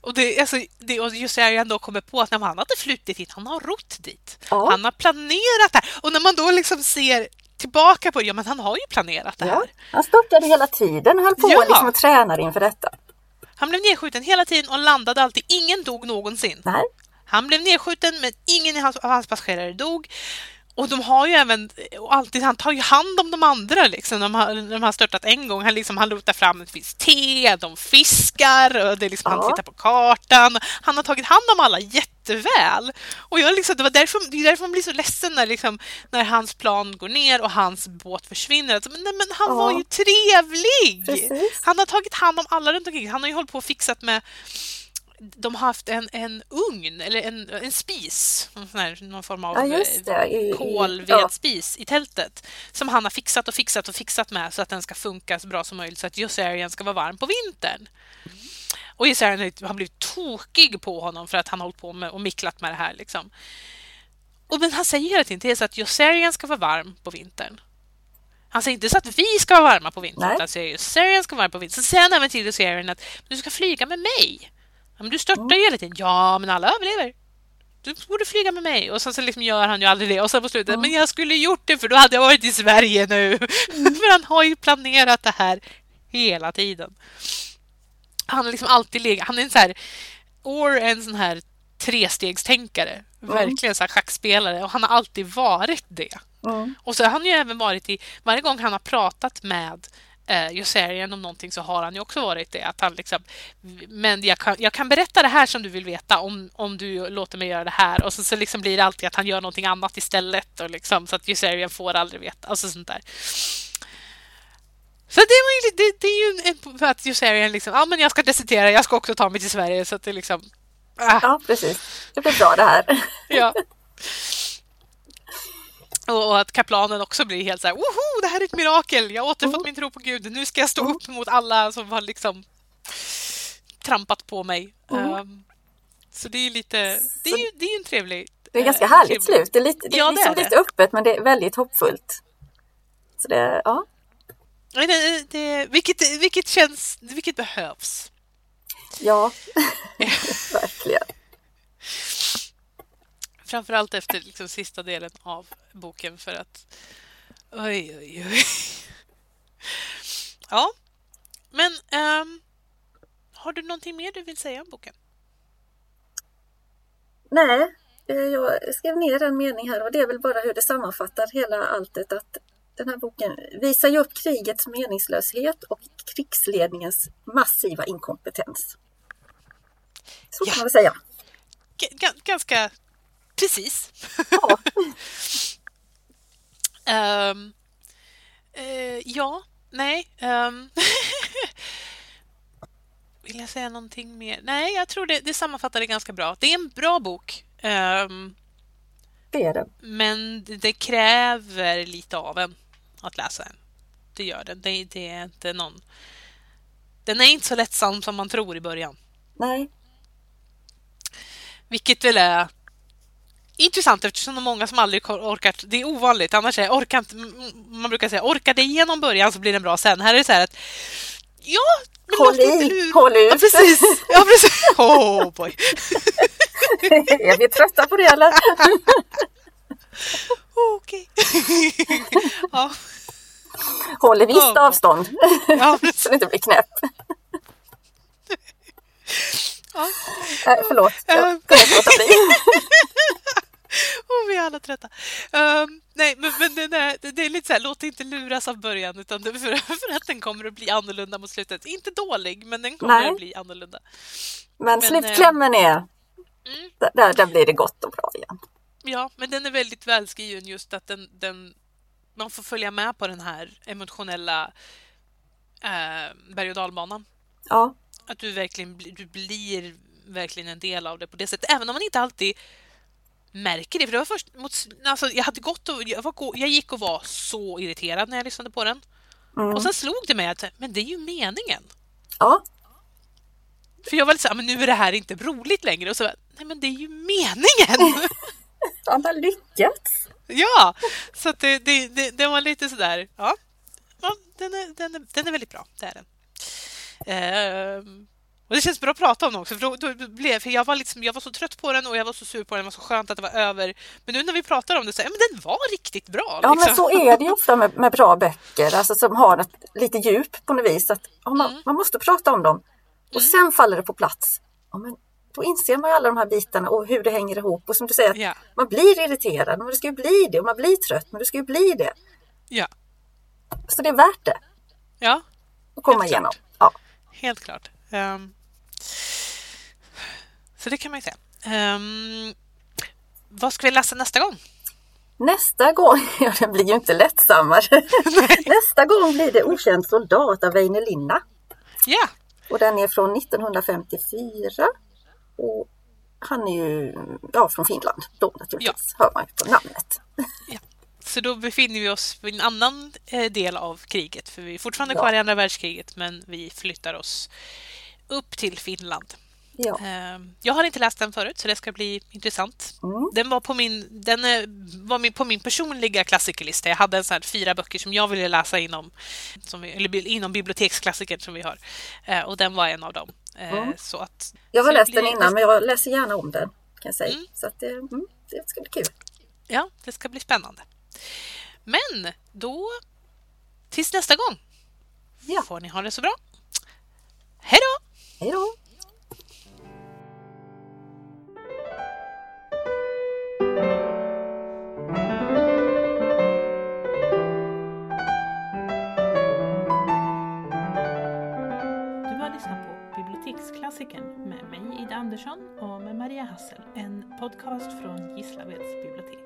A: Och det, alltså, det, och just jag ändå kommer på att när han inte flutit dit, han har rott dit.
B: Ja.
A: Han har planerat det här. Och när man då liksom ser tillbaka på det, ja men han har ju planerat det
B: Ja.
A: här.
B: Han störtade hela tiden höll på
A: Ja.
B: liksom och tränade inför detta.
A: Han blev nedskjuten hela tiden och landade alltid. Ingen dog någonsin.
B: Nej.
A: Han blev nedskjuten men ingen av hans passagerare dog. Och de har ju även, och alltid, han tar ju hand om de andra liksom. De har, de har störtat en gång, han, liksom, han lotar fram, det finns te, de fiskar, och det är liksom, han
B: Ja.
A: tittar på kartan. Han har tagit hand om alla jätteväl. Och jag liksom, det, var därför, det är därför man blir så ledsen när, liksom, när hans plan går ner och hans båt försvinner. Alltså, men, nej, men han
B: Ja.
A: var ju trevlig!
B: Precis.
A: Han har tagit hand om alla runt omkring. Han har ju hållit på och fixat med de har haft en, en ugn, eller en, en spis, här, någon form av
B: Ja, just det. I-
A: kolvedspis tältet som han har fixat och fixat och fixat med så att den ska funka så bra som möjligt så att Jossarian ska vara varm på vintern. Och Jossarian har blivit tokig på honom för att han har hållit på med och micklat med det här. Liksom. Och men han säger hela tiden till så att Jossarian ska vara varm på vintern. Han säger inte så att vi ska vara varma på vintern,
B: Nej.
A: utan säger Jossarian ska vara varm på vintern. Sen säger han även till Jossarian att du ska flyga med mig. Men du störtar ju hela tiden. Ja, men alla överlever. Du borde flyga med mig. Och sen så liksom gör han ju aldrig det. Och sen på slutet, men jag skulle gjort det för då hade jag varit i Sverige nu. för han har ju planerat det här hela tiden. Han har liksom alltid legat, han är en så här, or en sån här trestegstänkare. Verkligen så här schackspelare. Och han har alltid varit det.
B: Mm.
A: Och så har han ju även varit i, varje gång han har pratat med eh, Jossarian om någonting så har han ju också varit det. Att han liksom, men jag kan, jag kan berätta det här som du vill veta om, om du låter mig göra det här. Och så, så liksom blir det alltid att han gör någonting annat istället. Och liksom, så att Jossarian får aldrig veta. Alltså sånt där. Så det, var ju, det, det är ju en, för att Jossarian liksom, ja men jag ska desertera, jag ska också ta mig till Sverige. Så att det liksom, ah,
B: Ja, precis. Det blir bra det här.
A: Ja. Och att kaplanen också blir helt så här, woho, det här är ett mirakel, jag har återfått
B: Mm.
A: min tro på Gud, nu ska jag stå upp mot alla som har liksom trampat på mig.
B: Mm.
A: Ehm, så det är lite, det är ju, det är ju en trevlig...
B: Det är ganska
A: eh,
B: härligt
A: trevlig-
B: slut. Det är, lite, det är
A: Ja, det
B: liksom
A: det.
B: lite öppet men det är väldigt hoppfullt. Så det, ja.
A: Det, det, vilket, vilket känns, vilket behövs.
B: Ja, verkligen.
A: Framförallt efter liksom sista delen av boken för att... Oj, oj, oj. Ja, men ehm, har du någonting mer du vill säga om boken?
B: Nej, eh, jag skrev ner en mening här och det är väl bara hur det sammanfattar hela alltet att den här boken visar ju upp krigets meningslöshet och krigsledningens massiva inkompetens. Så kan
A: Ja.
B: man väl säga.
A: G- ga- ganska precis.
B: Ja.
A: Ehm, eh, ja, nej. ehm. Vill jag säga någonting mer? Nej, jag tror det, det sammanfattar det ganska bra. Det är en bra bok. Ehm,
B: det är det.
A: Men det kräver lite av en att läsa den. Det gör den. Det, det är inte någon... Den är inte så lättsam som man tror i början.
B: Nej.
A: Vilket väl är intressant eftersom det är många som aldrig orkat. Det är ovanligt. Annars är orkar inte, man brukar säga orkar det igenom början så blir den bra sen. Här är det så här att ja,
B: men håll i, håll ut.
A: Ja, precis. Ja, precis. Oh boy.
B: är vi trötta på det eller?
A: Okej. ja.
B: Håll i visst oh. avstånd ja, så det inte blir knäpp. Ja. Äh, förlåt, jag kunde inte låta bli.
A: Och vi är alla trötta. Um, nej, men, men det, är, det är lite så här, låt inte luras av början utan det, för, för att den kommer att bli annorlunda mot slutet. Inte dålig, men den kommer nej. att bli annorlunda.
B: Men, men slutklämmen är, mm. där, där blir det gott och bra igen.
A: Ja, men den är väldigt välskriven just att den, den man får följa med på den här emotionella eh, berg och dalbanan.
B: Ja.
A: Att du verkligen du blir verkligen en del av det på det sättet, även om man inte alltid märker det. För det var först mot, alltså jag hade gått och jag, var, jag gick och var så irriterad när jag lyssnade på den. Mm. Och sen slog det mig att men det är ju meningen.
B: Ja.
A: För jag var lite så här, men nu är det här inte roligt längre. Och så nej men det är ju meningen!
B: Han har lyckats!
A: Ja, så det, det, det, det, var lite sådär, ja. ja den, är, den, är, den är väldigt bra, det är den. Uh, och det känns bra att prata om den också, för, då, då blev, för jag, var liksom, jag var så trött på den och jag var så sur på den, det var så skönt att det var över. Men nu när vi pratar om det så ja, men den var riktigt bra.
B: Ja, men liksom. så är det ju ofta med, med bra böcker, alltså, som har ett, lite djup på något vis. Att, ja, man, mm. man måste prata om dem och mm. sen faller det på plats. Ja, men då inser man ju alla de här bitarna och hur det hänger ihop. Och som du säger, ja. man blir irriterad, men det ska ju bli det. Och man blir trött, men det ska ju bli det.
A: Ja.
B: Så det är värt det.
A: Ja.
B: Att komma igenom. Ja.
A: Helt klart. Um, så det kan man ju säga. Um, vad ska vi läsa nästa gång?
B: Nästa gång, ja det blir ju inte lättsammare. nästa gång blir det Okänd soldat av Väinö Linna.
A: Ja.
B: Och den är från 1954. Och han är ju ja, från Finland då naturligtvis, ja. hör man på namnet.
A: Ja. Så då befinner vi oss i en annan eh, del av kriget, för vi är fortfarande ja. kvar i andra världskriget, men vi flyttar oss upp till Finland.
B: Ja.
A: Ehm, jag har inte läst den förut, så det ska bli intressant.
B: Mm.
A: Den var på min, den var på min personliga klassikerlista. Jag hade en sån fyra böcker som jag ville läsa inom, som vi, eller inom biblioteksklassiker som vi har. Ehm, och den var en av dem. Ehm, mm. Så att,
B: jag har läst den innan, men jag läser gärna om den. Kan säga. Mm. Så att, mm, det ska bli kul.
A: Ja, det ska bli spännande. Men då, tills nästa gång,
B: ja.
A: får ni ha det så bra. Hej då!
B: Hej då!
A: Biblioteksklassikern med mig Ida Andersson och med Maria Hassel, en podcast från Gislaveds bibliotek.